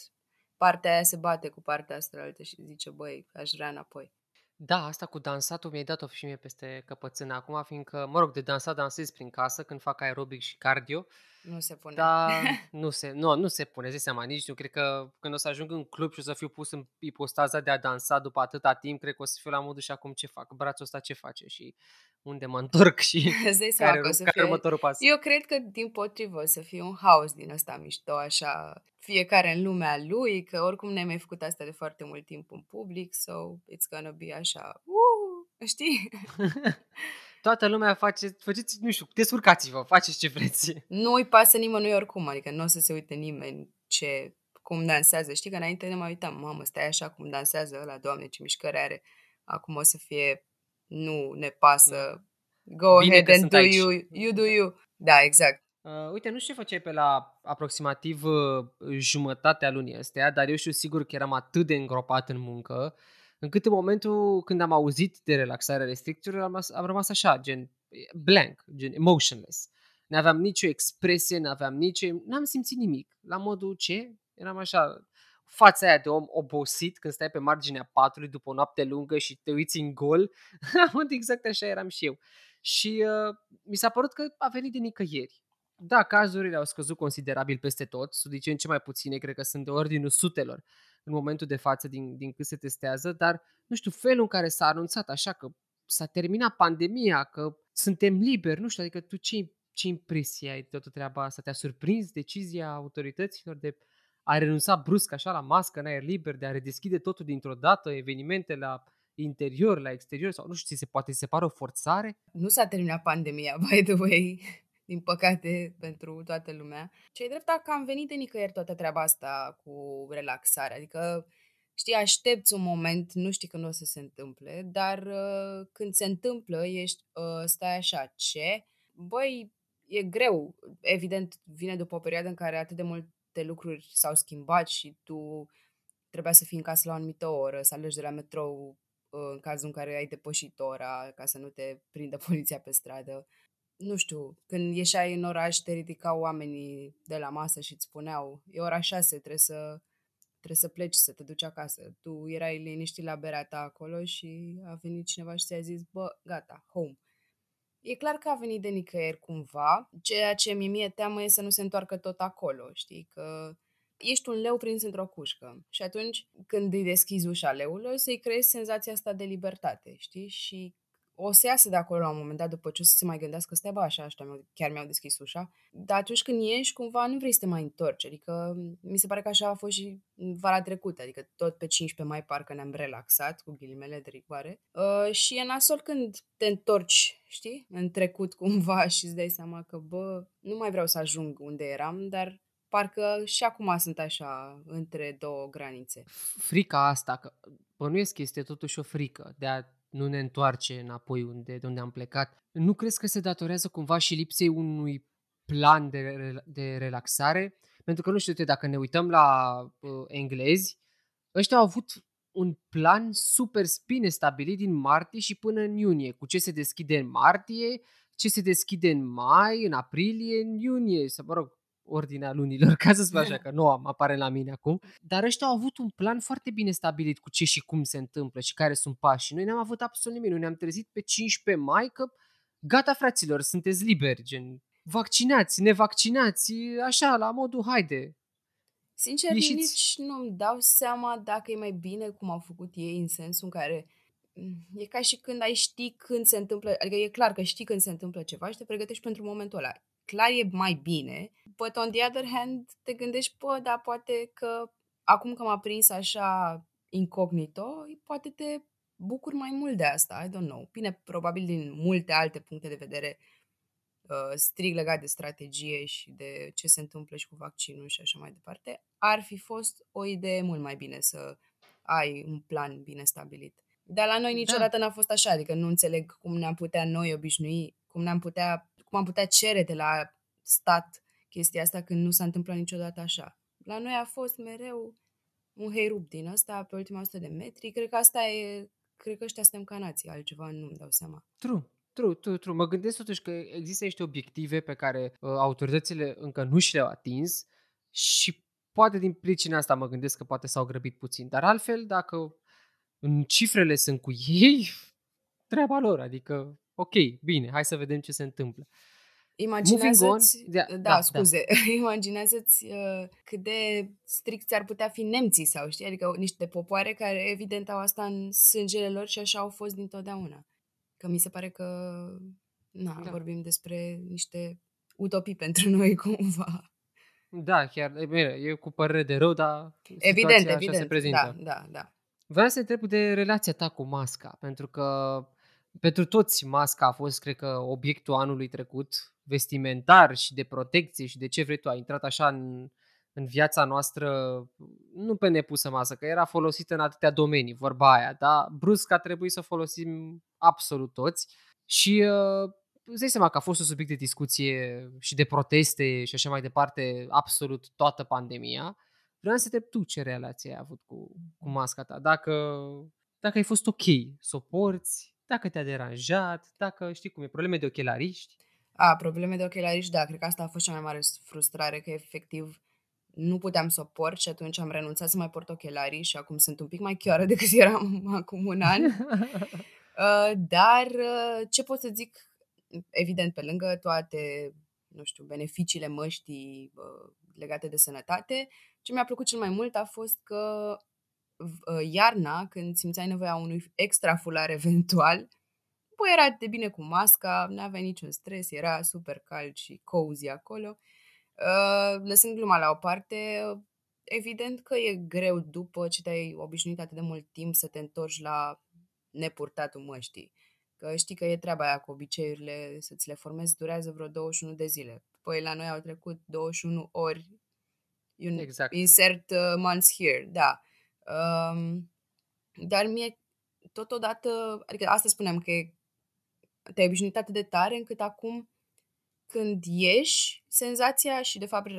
partea aia se bate cu partea asta și zice, băi, aș vrea înapoi. Da, asta cu dansatul mi-ai dat-o și mie peste căpățână. Acum, fiindcă, mă rog, de dansat dansez prin casă când fac aerobic și cardio, Nu se pune. dar nu se, nu, nu se pune, zi seama, nici nu. Cred că când o să ajung în club și o să fiu pus în ipostaza de a dansa după atâta timp, cred că o să fiu la modul și acum ce fac, brațul ăsta ce face? Și unde mă întorc și Îți dai seama care, că o să care fie... următorul pas. Eu cred că, din potrivă, o să fie un haos din ăsta mișto, așa, fiecare în lumea lui, că oricum ne-ai mai făcut asta de foarte mult timp în public, so it's gonna be așa, uh, știi? Toată lumea face, faceți, nu știu, descurcați-vă, faceți ce vreți. Nu-i pasă nimănui oricum, adică nu o să se uite nimeni ce, cum dansează. Știi că înainte ne mai uitam, mamă, stai așa cum dansează ăla, doamne, ce mișcări are. Acum o să fie, nu ne pasă, go Bine ahead că and sunt do aici. you, you do you. Da, exact. Uh, uite, nu știu ce făceai pe la aproximativ uh, jumătatea lunii astea, dar eu știu sigur că eram atât de îngropat în muncă, încât în momentul când am auzit de relaxarea restricțiilor, am, am rămas așa, gen blank, gen emotionless. Nu aveam nicio expresie, nu aveam nicio... N-am simțit nimic. La modul ce? Eram așa, fața aia de om obosit când stai pe marginea patului după o noapte lungă și te uiți în gol. La modul exact așa eram și eu. Și uh, mi s-a părut că a venit de nicăieri. Da, cazurile au scăzut considerabil peste tot, sunt din ce în ce mai puține, cred că sunt de ordinul sutelor în momentul de față din, din cât se testează, dar nu știu, felul în care s-a anunțat așa că s-a terminat pandemia, că suntem liberi, nu știu, adică tu ce, ce impresie ai de toată treaba asta? Te-a surprins decizia autorităților de a renunța brusc așa la mască în aer liber, de a redeschide totul dintr-o dată, evenimente la interior, la exterior, sau nu știu, ți se poate se pare o forțare? Nu s-a terminat pandemia, by the way, din păcate pentru toată lumea. Ce drept că am venit de nicăieri toată treaba asta cu relaxarea. Adică, știi, aștepți un moment, nu știi când o să se întâmple, dar uh, când se întâmplă, ești, uh, stai așa, ce? Băi, e greu. Evident, vine după o perioadă în care atât de multe lucruri s-au schimbat și tu trebuia să fii în casă la o anumită oră, să alegi de la metrou uh, în cazul în care ai depășit ora, ca să nu te prindă poliția pe stradă nu știu, când ieșai în oraș, te ridicau oamenii de la masă și îți spuneau, e ora șase, trebuie să, trebuie să pleci, să te duci acasă. Tu erai liniștit la berea ta acolo și a venit cineva și ți-a zis, bă, gata, home. E clar că a venit de nicăieri cumva, ceea ce mi mie teamă e să nu se întoarcă tot acolo, știi, că ești un leu prins într-o cușcă și atunci când îi deschizi ușa leului, o să-i creezi senzația asta de libertate, știi, și o să iasă de acolo la un moment dat după ce o să se mai gândească, stai bă, așa, așa, chiar mi-au deschis ușa. Dar atunci când ieși, cumva nu vrei să te mai întorci. Adică mi se pare că așa a fost și vara trecută, adică tot pe 15 mai parcă ne-am relaxat, cu ghilimele de rigoare. Uh, și e nasol când te întorci, știi, în trecut cumva și îți dai seama că, bă, nu mai vreau să ajung unde eram, dar parcă și acum sunt așa, între două granițe. Frica asta, că bănuiesc că este totuși o frică de a nu ne întoarce înapoi unde, de unde am plecat. Nu crezi că se datorează cumva și lipsei unui plan de, de relaxare? Pentru că nu știu dacă ne uităm la uh, englezi, ăștia au avut un plan super bine stabilit din martie și până în iunie, cu ce se deschide în martie, ce se deschide în mai, în aprilie, în iunie, să mă rog, ordinea lunilor, ca să spun așa, că nu am apare la mine acum. Dar ăștia au avut un plan foarte bine stabilit cu ce și cum se întâmplă și care sunt pașii. Noi n-am avut absolut nimic. Noi ne-am trezit pe 15 mai că gata fraților, sunteți liberi, gen vaccinați, nevaccinați, așa, la modul haide. Sincer, Ieșiți. nici nu-mi dau seama dacă e mai bine cum au făcut ei în sensul în care e ca și când ai ști când se întâmplă, adică e clar că știi când se întâmplă ceva și te pregătești pentru momentul ăla clar e mai bine, but on the other hand te gândești, bă, dar poate că acum că m-a prins așa incognito, poate te bucur mai mult de asta, I don't know. Bine, probabil din multe alte puncte de vedere uh, strict legat de strategie și de ce se întâmplă și cu vaccinul și așa mai departe, ar fi fost o idee mult mai bine să ai un plan bine stabilit. Dar la noi da. niciodată da. n-a fost așa, adică nu înțeleg cum ne-am putea noi obișnui, cum ne-am putea, cum am putea cere de la stat chestia asta când nu s-a întâmplat niciodată așa. La noi a fost mereu un heirup din ăsta pe ultima 100 de metri. Cred că asta e, cred că ăștia suntem ca nații, altceva nu-mi dau seama. True. True, true, true. Mă gândesc totuși că există niște obiective pe care uh, autoritățile încă nu și le-au atins și poate din pricina asta mă gândesc că poate s-au grăbit puțin. Dar altfel, dacă în cifrele sunt cu ei, treaba lor. Adică, ok, bine, hai să vedem ce se întâmplă. Imaginează-ți, da, da, da, scuze, da. imaginează-ți uh, cât de strict ar putea fi nemții sau știi, adică niște popoare care evident au asta în sângele lor și așa au fost dintotdeauna. Că mi se pare că, na, da. vorbim despre niște utopii pentru noi cumva. Da, chiar, e bine, e cu părere de rău, dar evident, evident, se prezintă. Da, da, da. Vreau să întreb de relația ta cu masca, pentru că pentru toți masca a fost, cred că, obiectul anului trecut, vestimentar și de protecție și de ce vrei tu. A intrat așa în, în viața noastră, nu pe nepusă masă, că era folosită în atâtea domenii, vorba aia, dar brusc a trebuit să folosim absolut toți și uh, îți dai seama că a fost un subiect de discuție și de proteste și așa mai departe absolut toată pandemia. Vreau să te tu ce relație ai avut cu, cu masca ta, dacă, dacă ai fost ok să o porți, dacă te-a deranjat, dacă știi cum e, probleme de ochelariști. A, probleme de ochelariști, da, cred că asta a fost cea mai mare frustrare, că efectiv nu puteam să o port și atunci am renunțat să mai port ochelarii și acum sunt un pic mai chioară decât eram acum un an. uh, dar uh, ce pot să zic, evident, pe lângă toate, nu știu, beneficiile măștii uh, legate de sănătate, ce mi-a plăcut cel mai mult a fost că uh, iarna, când simțeai nevoia unui extra fular eventual, Păi era de bine cu masca, nu avea niciun stres, era super cald și cozy acolo. Uh, lăsând gluma la o parte, evident că e greu după ce te-ai obișnuit atât de mult timp să te întorci la nepurtatul măștii. Că știi că e treaba aia cu obiceiurile, să ți le formezi, durează vreo 21 de zile. Păi la noi au trecut 21 ori exact. insert uh, months here, da. Um, dar mie totodată, adică asta spuneam că e te-ai obișnuit atât de tare încât acum când ieși, senzația și de fapt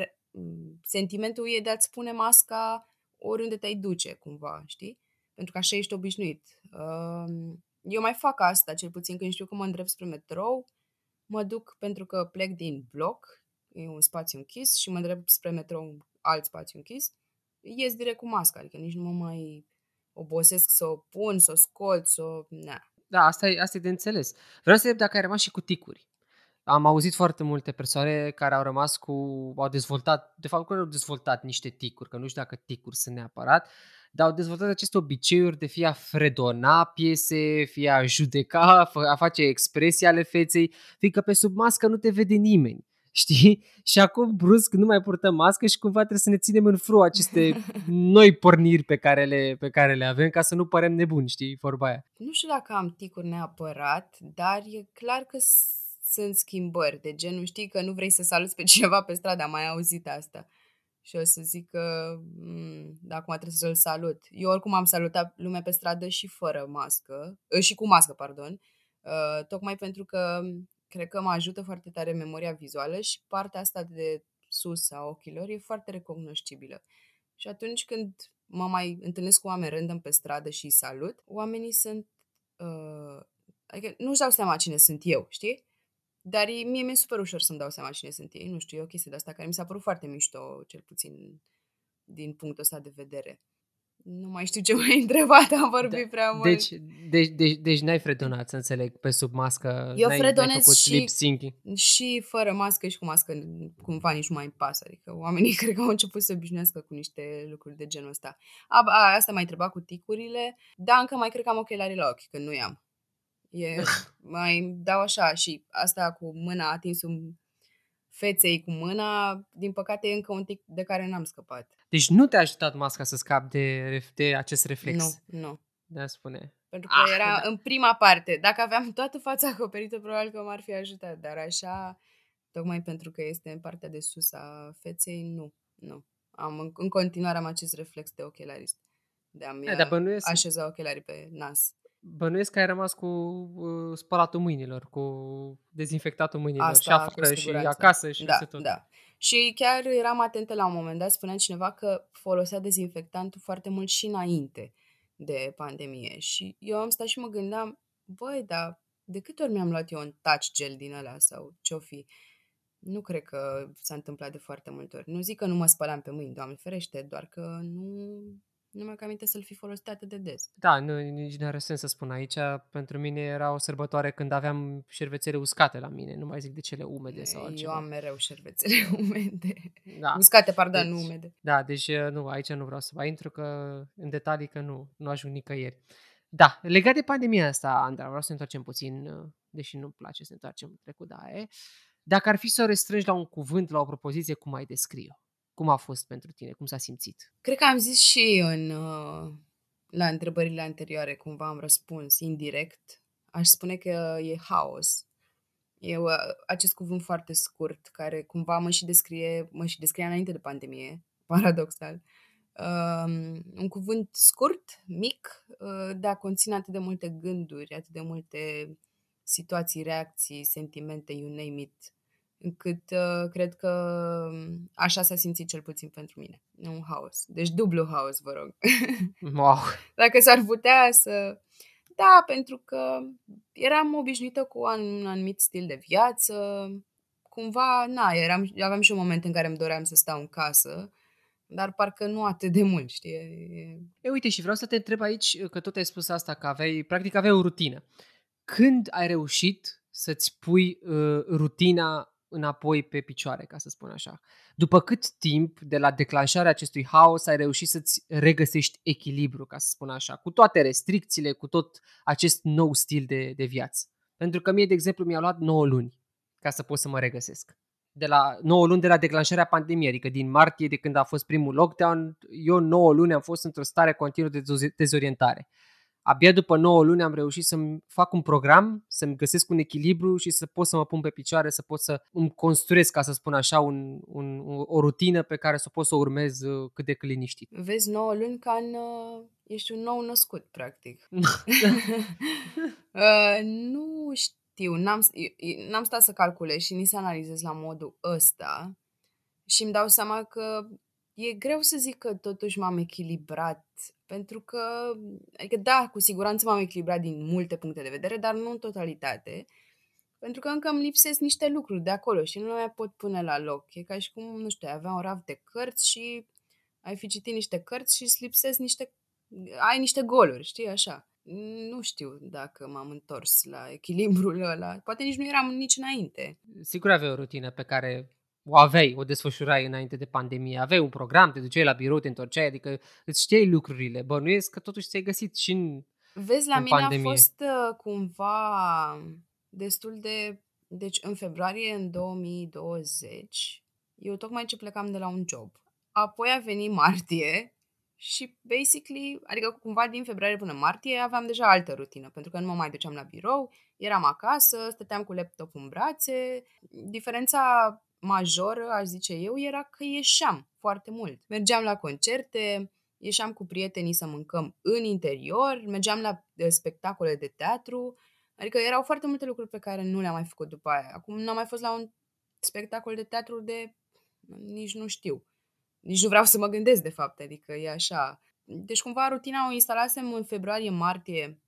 sentimentul e de a-ți pune masca oriunde te-ai duce cumva, știi? Pentru că așa ești obișnuit. Eu mai fac asta, cel puțin când știu că mă îndrept spre metrou, mă duc pentru că plec din bloc, e un spațiu închis și mă îndrept spre metrou, alt spațiu închis, ies direct cu masca, adică nici nu mă mai obosesc să o pun, să o scot, să o... Na. Da, asta e, asta e de înțeles. Vreau să întreb dacă ai rămas și cu ticuri. Am auzit foarte multe persoane care au rămas cu, au dezvoltat, de fapt, nu au dezvoltat niște ticuri, că nu știu dacă ticuri sunt neapărat, dar au dezvoltat aceste obiceiuri de fie a fredona piese, fie a judeca, a face expresii ale feței, fiindcă pe sub mască nu te vede nimeni. Știi? Și acum brusc nu mai purtăm mască și cumva trebuie să ne ținem în fru aceste noi porniri pe care, le, pe care le avem ca să nu părem nebuni, știi, vorba aia. Nu știu dacă am ticuri neapărat, dar e clar că sunt schimbări de genul, știi, că nu vrei să saluți pe cineva pe stradă, am mai auzit asta. Și o să zic că, mm, da, acum trebuie să-l salut. Eu oricum am salutat lumea pe stradă și fără mască, ă, și cu mască, pardon, uh, tocmai pentru că cred că mă ajută foarte tare memoria vizuală și partea asta de sus a ochilor e foarte recognoscibilă. Și atunci când mă mai întâlnesc cu oameni random pe stradă și îi salut, oamenii sunt... Uh, adică nu-și dau seama cine sunt eu, știi? Dar mie mi-e super ușor să-mi dau seama cine sunt ei. Nu știu, e o chestie de asta care mi s-a părut foarte mișto, cel puțin din punctul ăsta de vedere. Nu mai știu ce mai întrebat, am vorbit da, prea mult. Deci, deci, deci, deci n-ai fredonat, să înțeleg, pe sub mască. Eu n-ai, fredonez n-ai făcut și, lip syncing. și fără mască și cu mască, cumva nici nu mai îmi pasă. Adică oamenii cred că au început să obișnuiască cu niște lucruri de genul ăsta. A, a, asta mai întreba cu ticurile. Da, încă mai cred că am ochelari la ochi, când nu i-am. E, mai dau așa și asta cu mâna atins un feței cu mâna, din păcate e încă un tic de care n-am scăpat. Deci nu te-a ajutat masca să scapi de, de acest reflex. Nu, nu. De a spune. Pentru că Ah, era da. în prima parte. Dacă aveam toată fața acoperită, probabil că m-ar fi ajutat. Dar așa, tocmai pentru că este în partea de sus a feței, nu. Nu. Am, în, în continuare am acest reflex de ochelarist. De a-mi Da, dar bănuiesc, așeza ochelarii pe nas. bănuiesc că ai rămas cu uh, spălatul mâinilor, cu dezinfectatul mâinilor Asta și cu afară și siguranță. acasă și Da, peste tot. da. Și chiar eram atentă la un moment dat, spunea cineva că folosea dezinfectantul foarte mult și înainte de pandemie. Și eu am stat și mă gândeam, băi, dar de câte ori mi-am luat eu un touch gel din ăla sau ce-o fi? Nu cred că s-a întâmplat de foarte multe ori. Nu zic că nu mă spălam pe mâini, Doamne ferește, doar că nu, nu mi-am aminte să-l fi folosit atât de des. Da, nu, nici nu are sens să spun aici. Pentru mine era o sărbătoare când aveam șervețele uscate la mine. Nu mai zic de cele umede sau Eu altceva. am mereu șervețele umede. Da. Uscate, pardon, Deci- nu umede. Da, deci uh, nu, aici nu vreau să mai intru că în detalii că nu, nu ajung nicăieri. Da, legat de pandemia asta, Andra, vreau să ne întoarcem puțin, uh, deși nu-mi place să ne întoarcem în trecut, da, e. Dacă ar fi să o restrângi la un cuvânt, la o propoziție, cum ai descrie-o? Cum a fost pentru tine? Cum s-a simțit? Cred că am zis și în, uh, la întrebările anterioare, cumva am răspuns indirect. Aș spune că e haos. E uh, acest cuvânt foarte scurt, care cumva mă și descrie, mă și descrie înainte de pandemie, paradoxal. Um, un cuvânt scurt, mic, uh, dar conține atât de multe gânduri, atât de multe situații, reacții, sentimente, you name it, încât uh, cred că um, așa s-a simțit cel puțin pentru mine. E un haos. Deci dublu haos, vă rog. Wow! Dacă s-ar putea să... Da, pentru că eram obișnuită cu un anumit stil de viață. Cumva, na, eram, aveam și un moment în care îmi doream să stau în casă, dar parcă nu atât de mult, știi? E- E, uite, și vreau să te întreb aici, că tot ai spus asta, că aveai, practic aveai o rutină. Când ai reușit să-ți pui uh, rutina înapoi pe picioare, ca să spun așa? După cât timp de la declanșarea acestui haos ai reușit să-ți regăsești echilibru, ca să spun așa, cu toate restricțiile, cu tot acest nou stil de, de viață? Pentru că mie, de exemplu, mi-a luat 9 luni ca să pot să mă regăsesc. De la 9 luni de la declanșarea pandemiei, adică din martie, de când a fost primul lockdown, eu 9 luni am fost într-o stare continuă de dezo- dezorientare. Abia după 9 luni am reușit să-mi fac un program, să-mi găsesc un echilibru și să pot să mă pun pe picioare, să pot să îmi construiesc, ca să spun așa, un, un, o rutină pe care să pot să o urmez uh, cât de cât liniștit. Vezi 9 luni ca în... Uh, ești un nou născut, practic. uh, nu știu, n-am, eu- n-am stat să calculez și nici să analizez la modul ăsta și îmi dau seama că e greu să zic că totuși m-am echilibrat, pentru că, adică da, cu siguranță m-am echilibrat din multe puncte de vedere, dar nu în totalitate, pentru că încă îmi lipsesc niște lucruri de acolo și nu le mai pot pune la loc. E ca și cum, nu știu, ai avea un raft de cărți și ai fi citit niște cărți și îți lipsesc niște, ai niște goluri, știi, așa. Nu știu dacă m-am întors la echilibrul ăla. Poate nici nu eram nici înainte. Sigur aveai o rutină pe care o aveai, o desfășurai înainte de pandemie. Aveai un program, te duceai la birou, te întorceai, adică îți știai lucrurile. Bănuiesc că totuși ți-ai găsit și în... Vezi, la În mine pandemie. a fost uh, cumva destul de... Deci în februarie în 2020, eu tocmai ce plecam de la un job. Apoi a venit martie și basically, adică cumva din februarie până martie aveam deja altă rutină, pentru că nu mă mai duceam la birou, eram acasă, stăteam cu laptop în brațe. Diferența majoră, aș zice eu, era că ieșeam foarte mult. Mergeam la concerte, ieșeam cu prietenii să mâncăm în interior, mergeam la eh, spectacole de teatru, adică erau foarte multe lucruri pe care nu le-am mai făcut după aia. Acum n-am mai fost la un spectacol de teatru de nici nu știu. Nici nu vreau să mă gândesc, de fapt, adică e așa. Deci cumva rutina o instalasem în februarie-martie,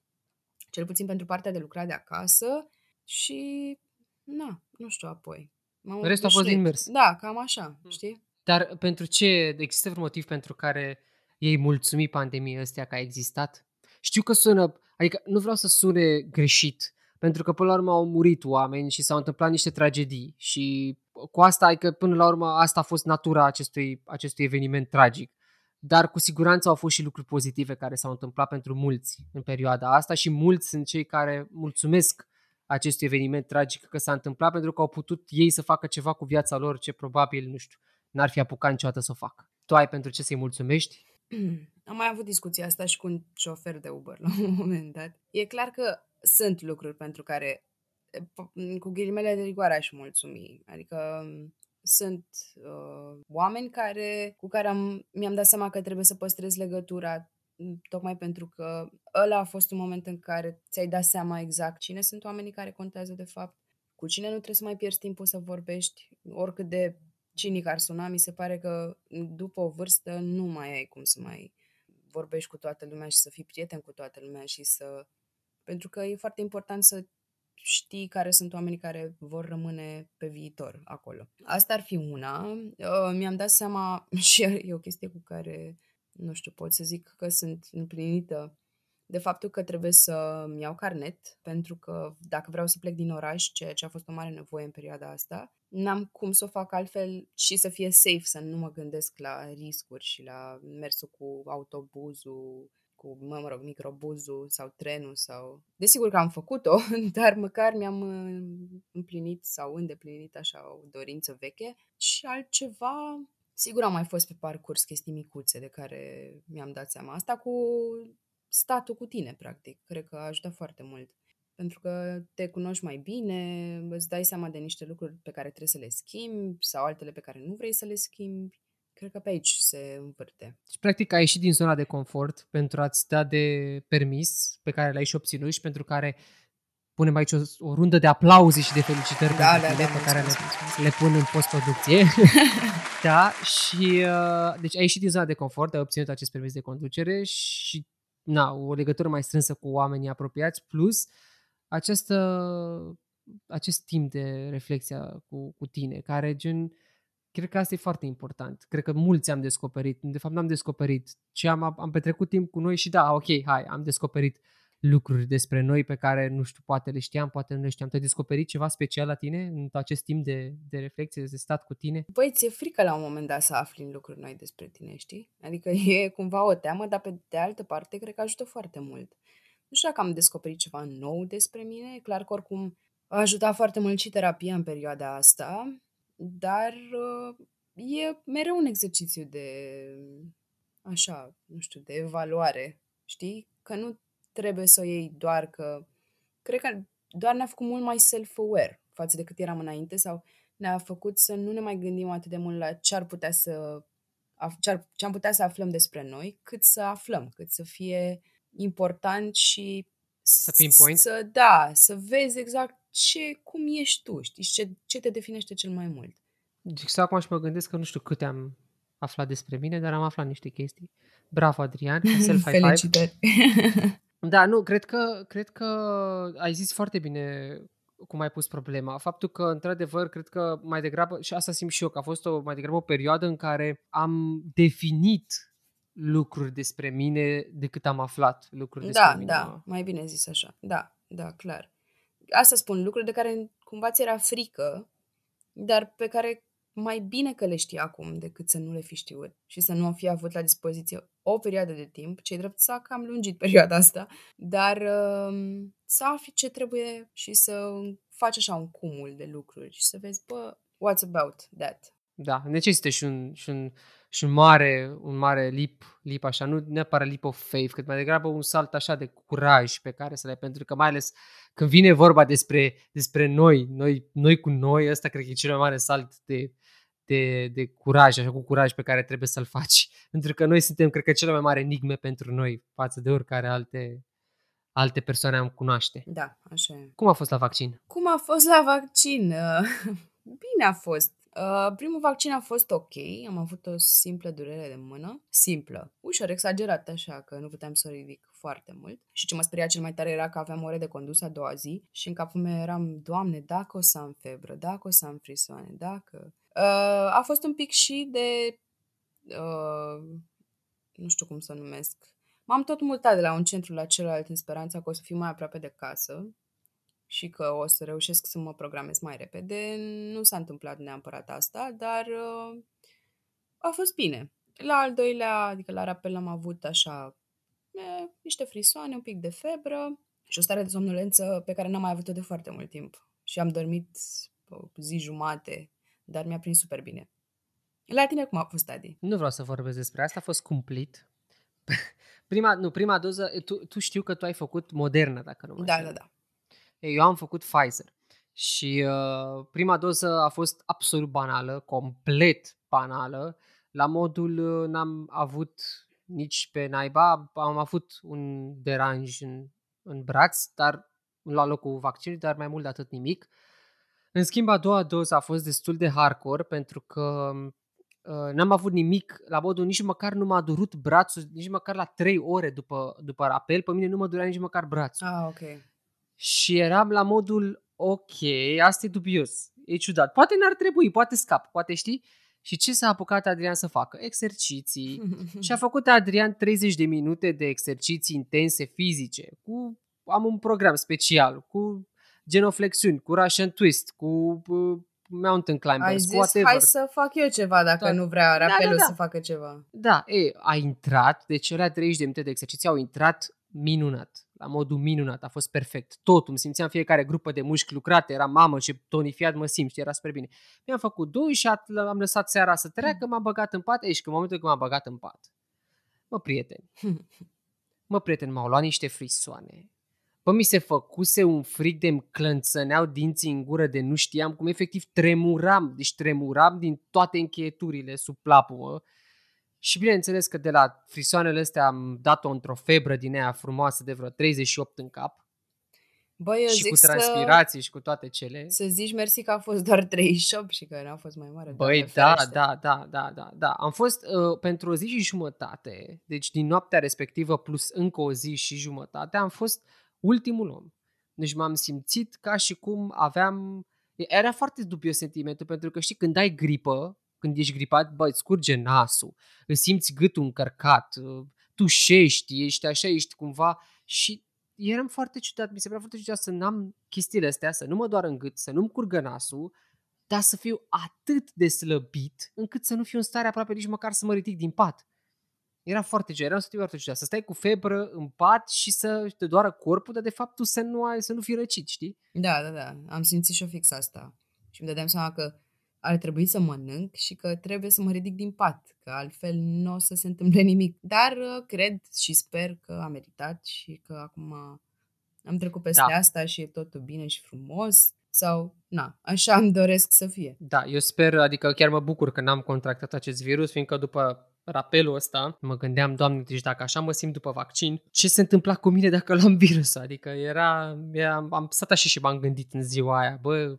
cel puțin pentru partea de lucrat de acasă și, na, nu știu apoi. M-am Restul a fost obișnuit. din mers. Da, cam așa, știi? Dar pentru ce, există vreun motiv pentru care ei mulțumi pandemiei astea că a existat? Știu că sună, adică nu vreau să sune greșit, pentru că până la urmă au murit oameni și s-au întâmplat niște tragedii și cu asta, adică până la urmă asta a fost natura acestui, acestui eveniment tragic. Dar cu siguranță au fost și lucruri pozitive care s-au întâmplat pentru mulți în perioada asta și mulți sunt cei care mulțumesc acestui eveniment tragic că s-a întâmplat pentru că au putut ei să facă ceva cu viața lor ce probabil, nu știu, n-ar fi apucat niciodată să o facă. Tu ai pentru ce să-i mulțumești? Am mai avut discuția asta și cu un șofer de Uber la un moment dat. E clar că sunt lucruri pentru care, cu ghilimele de rigoare, aș mulțumi. Adică sunt uh, oameni care, cu care am, mi-am dat seama că trebuie să păstrez legătura tocmai pentru că ăla a fost un moment în care ți-ai dat seama exact cine sunt oamenii care contează de fapt, cu cine nu trebuie să mai pierzi timpul să vorbești, oricât de cinic ar suna, mi se pare că după o vârstă nu mai ai cum să mai vorbești cu toată lumea și să fii prieten cu toată lumea și să... Pentru că e foarte important să știi care sunt oamenii care vor rămâne pe viitor acolo. Asta ar fi una. Uh, mi-am dat seama și e o chestie cu care, nu știu, pot să zic că sunt împlinită de faptul că trebuie să-mi iau carnet, pentru că dacă vreau să plec din oraș, ceea ce a fost o mare nevoie în perioada asta, n-am cum să o fac altfel și să fie safe, să nu mă gândesc la riscuri și la mersul cu autobuzul, cu, mă, mă rog, microbuzul sau trenul sau... Desigur că am făcut-o, dar măcar mi-am uh, împlinit sau îndeplinit așa o dorință veche. Și altceva... Sigur am mai fost pe parcurs chestii micuțe de care mi-am dat seama. Asta cu statul cu tine, practic. Cred că a ajutat foarte mult. Pentru că te cunoști mai bine, îți dai seama de niște lucruri pe care trebuie să le schimbi sau altele pe care nu vrei să le schimbi. Cred că pe aici se învârte. Deci, practic, ai ieșit din zona de confort pentru a-ți da de permis pe care l-ai și obținut și pentru care punem aici o, o rundă de aplauze și de felicitări da, pentru da, tine da, pe care le, le pun în postproducție. da, și uh, deci ai ieșit din zona de confort, ai obținut acest permis de conducere și na, o legătură mai strânsă cu oamenii apropiați, plus această, acest timp de reflexie cu, cu tine, care gen, cred că asta e foarte important. Cred că mulți am descoperit, de fapt n-am descoperit, ci am, am petrecut timp cu noi și da, ok, hai, am descoperit lucruri despre noi pe care, nu știu, poate le știam, poate nu le știam. Tu ai descoperit ceva special la tine în acest timp de, de reflexie, de stat cu tine? Băi, ți-e frică la un moment dat să afli lucruri noi despre tine, știi? Adică e cumva o teamă, dar pe de altă parte cred că ajută foarte mult. Nu știu dacă am descoperit ceva nou despre mine, e clar că oricum a ajutat foarte mult și terapia în perioada asta, dar uh, e mereu un exercițiu de, așa, nu știu, de evaluare, știi? Că nu trebuie să o iei doar că... Cred că doar ne-a făcut mult mai self-aware față de cât eram înainte sau ne-a făcut să nu ne mai gândim atât de mult la ce ar putea să ce, ar, ce am putea să aflăm despre noi, cât să aflăm, cât să fie important și să pinpoint? Să, da, să vezi exact ce, cum ești tu, știi, ce, ce te definește cel mai mult. Deci acum și mă gândesc că nu știu câte am aflat despre mine, dar am aflat niște chestii. Bravo, Adrian, self Felicitări! Da, nu, cred că, cred că ai zis foarte bine cum ai pus problema. Faptul că, într-adevăr, cred că mai degrabă, și asta simt și eu, că a fost o, mai degrabă o perioadă în care am definit lucruri despre mine decât am aflat lucruri despre da, mine. Da, da, mai bine zis așa. Da, da, clar. Asta spun, lucruri de care cumva ți era frică, dar pe care mai bine că le știi acum decât să nu le fi știut și să nu fi avut la dispoziție o perioadă de timp, ce drept s-a cam lungit perioada asta, dar uh, să afli ce trebuie și să faci așa un cumul de lucruri și să vezi, bă, what's about that? Da, necesită și un, și un, și un mare, un mare lip, lip așa, nu neapărat leap of faith, cât mai degrabă un salt așa de curaj pe care să le pentru că mai ales când vine vorba despre, despre noi, noi, noi cu noi, ăsta cred că e cel mai mare salt de, de, de curaj, așa cu curaj pe care trebuie să-l faci. Pentru că noi suntem, cred că, cele mai mari enigme pentru noi față de oricare alte, alte persoane am cunoaște. Da, așa e. Cum a fost la vaccin? Cum a fost la vaccin? Bine a fost. Uh, primul vaccin a fost ok, am avut o simplă durere de mână, simplă, ușor exagerată așa că nu puteam să o ridic foarte mult. Și ce mă speria cel mai tare era că aveam ore de condus a doua zi și în capul meu eram, Doamne, dacă o să am febră, dacă o să am frisoane, dacă... Uh, a fost un pic și de... Uh, nu știu cum să numesc. M-am tot mutat de la un centru la celălalt în speranța că o să fiu mai aproape de casă și că o să reușesc să mă programez mai repede. Nu s-a întâmplat neapărat asta, dar uh, a fost bine. La al doilea, adică la rapel am avut așa e, niște frisoane, un pic de febră și o stare de somnolență pe care n-am mai avut-o de foarte mult timp. Și am dormit o zi jumate, dar mi-a prins super bine. La tine cum a fost, Adi? Nu vreau să vorbesc despre asta, a fost cumplit. Prima, nu, prima doză, tu, tu știu că tu ai făcut Moderna, dacă nu mă Da, înșel. da, da. Eu am făcut Pfizer. Și uh, prima doză a fost absolut banală, complet banală, la modul uh, n-am avut nici pe naiba, am avut un deranj în, în braț, dar la locul vaccinului, dar mai mult de atât nimic. În schimb, a doua doză a fost destul de hardcore pentru că uh, n-am avut nimic la modul, nici măcar nu m-a durut brațul, nici măcar la 3 ore după, după rapel, pe mine nu mă durea nici măcar brațul. Ah, ok. Și eram la modul, ok, asta e dubios, e ciudat. Poate n-ar trebui, poate scap, poate știi? Și ce s-a apucat Adrian să facă? Exerciții. Și a făcut Adrian 30 de minute de exerciții intense fizice. Cu, am un program special, cu genoflexiuni, cu Russian twist, cu uh, mountain climbers, Ai cu zis, whatever. hai să fac eu ceva dacă Da. nu vrea Da, rapelul da, da. să facă ceva. Da, e, a intrat, deci era 30 de minute de exerciții, au intrat minunat, la modul minunat, a fost perfect. Totul, îmi simțeam fiecare grupă de mușchi lucrate, era mamă ce tonifiat mă simt, știi, era super bine. Mi-am făcut doi și at- am lăsat seara să treacă, m-am băgat în pat, ei, și că în momentul când m-am băgat în pat, mă, prieteni, mă, prieteni, m-au luat niște frisoane. Bă, mi se făcuse un fric de îmi clănțăneau dinții în gură de nu știam cum, efectiv tremuram, deci tremuram din toate încheieturile sub plapumă. Și bineînțeles că de la frisoanele astea am dat-o într-o febră din aia frumoasă de vreo 38 în cap. Băi, eu și zic cu să, transpirații și cu toate cele. să zici mersi că a fost doar 38 și că n-a fost mai mare. Băi, Doamne da, ferește. da, da, da, da, da. Am fost uh, pentru o zi și jumătate, deci din noaptea respectivă plus încă o zi și jumătate, am fost ultimul om. Deci m-am simțit ca și cum aveam... Era foarte dubios sentimentul, pentru că știi, când ai gripă, când ești gripat, bă, îți scurge nasul, îți simți gâtul încărcat, uh, tușești, ești așa, ești cumva... Și eram foarte ciudat, mi se părea foarte ciudat să n-am chestiile astea, să nu mă doar în gât, să nu-mi curgă nasul, dar să fiu atât de slăbit încât să nu fiu în stare aproape nici măcar să mă ridic din pat. Era foarte ciudat, era un sentiment foarte ciudat. Să stai cu febră în pat și să te doară corpul, dar de fapt tu să nu, ai, să nu fii răcit, știi? Da, da, da. Am simțit și o fix asta. Și îmi dădeam seama că ar trebui să mănânc și că trebuie să mă ridic din pat, că altfel nu o să se întâmple nimic. Dar uh, cred și sper că a meritat și că acum am trecut peste Da. asta și e totul bine și frumos. Sau, na, așa îmi doresc să fie. Da, eu sper, adică chiar mă bucur că n-am contractat acest virus, fiindcă după rapelul ăsta mă gândeam, doamne, deci dacă așa mă simt după vaccin, ce se întâmpla cu mine dacă luam virusul? Adică era, era am stat așa și m-am gândit în ziua aia, bă,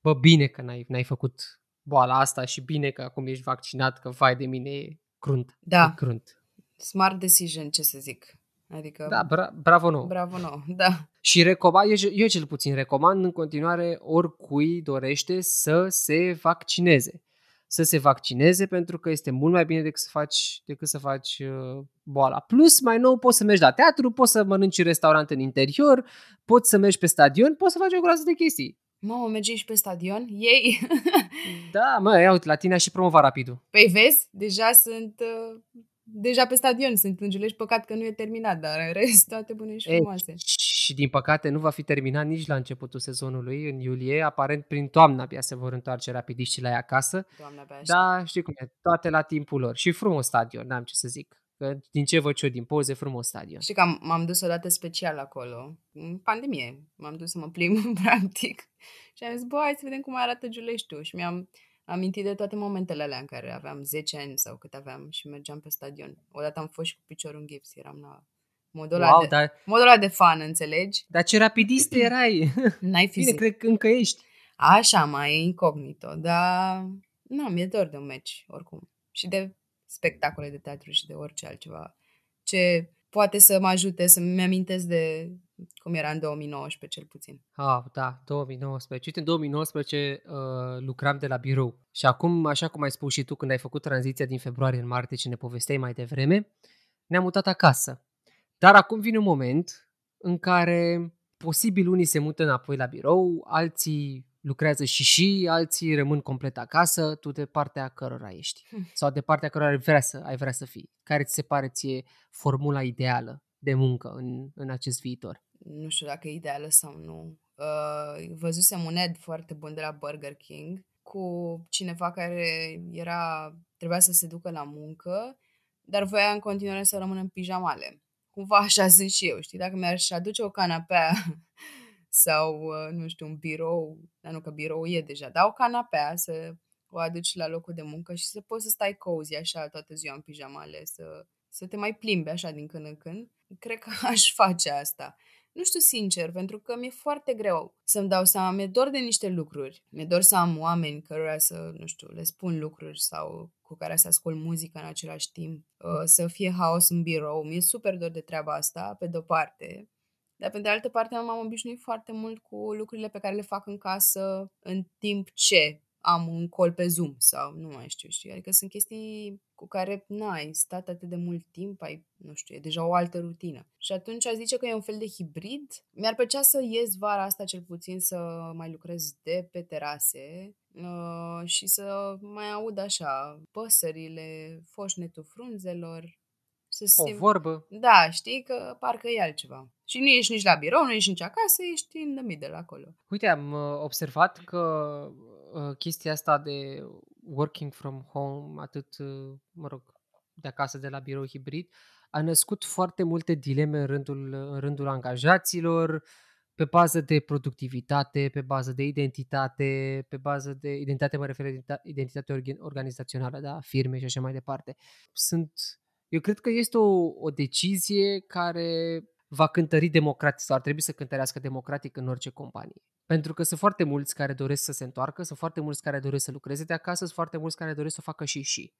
bă bine că n-ai, n-ai făcut boala asta și bine că acum ești vaccinat, că vai de mine e crunt. Da. E crunt. Smart decision, ce să zic. Adică, Da, bra- bravo nou. bravo nouă, da. Și recomand, eu, eu cel puțin recomand în continuare oricui dorește să se vaccineze. Să se vaccineze pentru că este mult mai bine decât să faci, decât să faci uh, boala. Plus, mai nou, poți să mergi la teatru, poți să mănânci în restaurant în interior, poți să mergi pe stadion, poți să faci o groază de chestii. Mamă, mergem și pe stadion? Ei! Da, mă, ia uite, la tine a și promovat rapidul. Păi vezi, deja sunt uh, deja pe stadion, sunt în Giulești, păcat că nu e terminat, dar în rest toate bune și Ei, frumoase. și din păcate nu va fi terminat nici la începutul sezonului, în iulie, aparent prin toamnă abia se vor întoarce rapidiștii la ea acasă. Doamne, abia aștept. Da, știi cum e, toate la timpul lor. Și frumos stadion, n-am ce să zic. Că din ce văd eu din poze, frumos stadion. Știi că am, m-am dus odată special acolo, în pandemie, m-am dus să mă plimb, practic. Și am zis, bă, hai să vedem cum arată Giuleștiul. Și mi-am amintit de toate momentele alea în care aveam 10 ani sau cât aveam și mergeam pe stadion. Odată am fost și cu piciorul în gips, eram la modul ăla, Wow, de, dar, modul ăla de fan, înțelegi? dar ce rapidist erai! N-ai Bine, fizic. cred că încă ești. Așa, mai e incognito, dar nu, mi-e dor de un meci, oricum. Și de spectacole de teatru și de orice altceva. Ce poate să mă ajute să-mi amintesc de cum era în 2019, cel puțin. Ah, da, 2019. Uite, în 2019 uh, lucram de la birou. Și acum, așa cum ai spus și tu când ai făcut tranziția din februarie în martie ce ne povesteai mai devreme, ne-am mutat acasă. Dar acum vine un moment în care posibil unii se mută înapoi la birou, alții lucrează și și, alții rămân complet acasă, tu de partea cărora ești. Hmm. Sau de partea cărora ai vrea să, ai vrea să fii. Care ți se pare ție formula ideală de muncă în, în acest viitor? nu știu dacă e ideală sau nu. Uh, văzusem un ad foarte bun de la Burger King cu cineva care era, trebuia să se ducă la muncă, dar voia în continuare să rămână în pijamale. Cumva așa zic și eu, știi? Dacă mi-aș aduce o canapea sau, uh, nu știu, un birou, dar nu că birou e deja, dar o canapea să o aduci la locul de muncă și să poți să stai cozy așa toată ziua în pijamale, să, să te mai plimbi așa din când în când, cred că aș face asta. Nu știu sincer, pentru că mi-e foarte greu să-mi dau seama, mi-e dor de niște lucruri. Mi-e dor să am oameni cărora să, nu știu, le spun lucruri sau cu care să ascult muzică în același timp, uh, să fie haos în birou. Mi-e super dor de treaba asta, pe de-o parte. Dar pe de altă parte m-am obișnuit foarte mult cu lucrurile pe care le fac în casă în timp ce am un col pe Zoom sau nu mai știu, știu. Adică sunt chestii cu care n-ai stat atât de mult timp, ai, nu știu, e deja o altă rutină. Și atunci aș zice că e un fel de hibrid. Mi-ar plăcea să ies vara asta cel puțin să mai lucrez de pe terase uh, și să mai aud așa păsările, foșnetul frunzelor, să o simt... vorbă. Da, știi că parcă e altceva. Și nu ești nici la birou, nu ești nici acasă, ești în the middle acolo. Uite, am uh, observat că uh, chestia asta de working from home, atât, uh, mă rog, de acasă, de la birou hibrid, a născut foarte multe dileme în rândul, în rândul angajaților, pe bază de productivitate, pe bază de identitate, pe bază de identitate, mă refer identitate organizațională, da, firme și așa mai departe. Sunt eu cred că este o, o decizie care va cântări democratic sau ar trebui să cântărească democratic în orice companie. Pentru că sunt foarte mulți care doresc să se întoarcă, sunt foarte mulți care doresc să lucreze de acasă, sunt foarte mulți care doresc să o facă și și.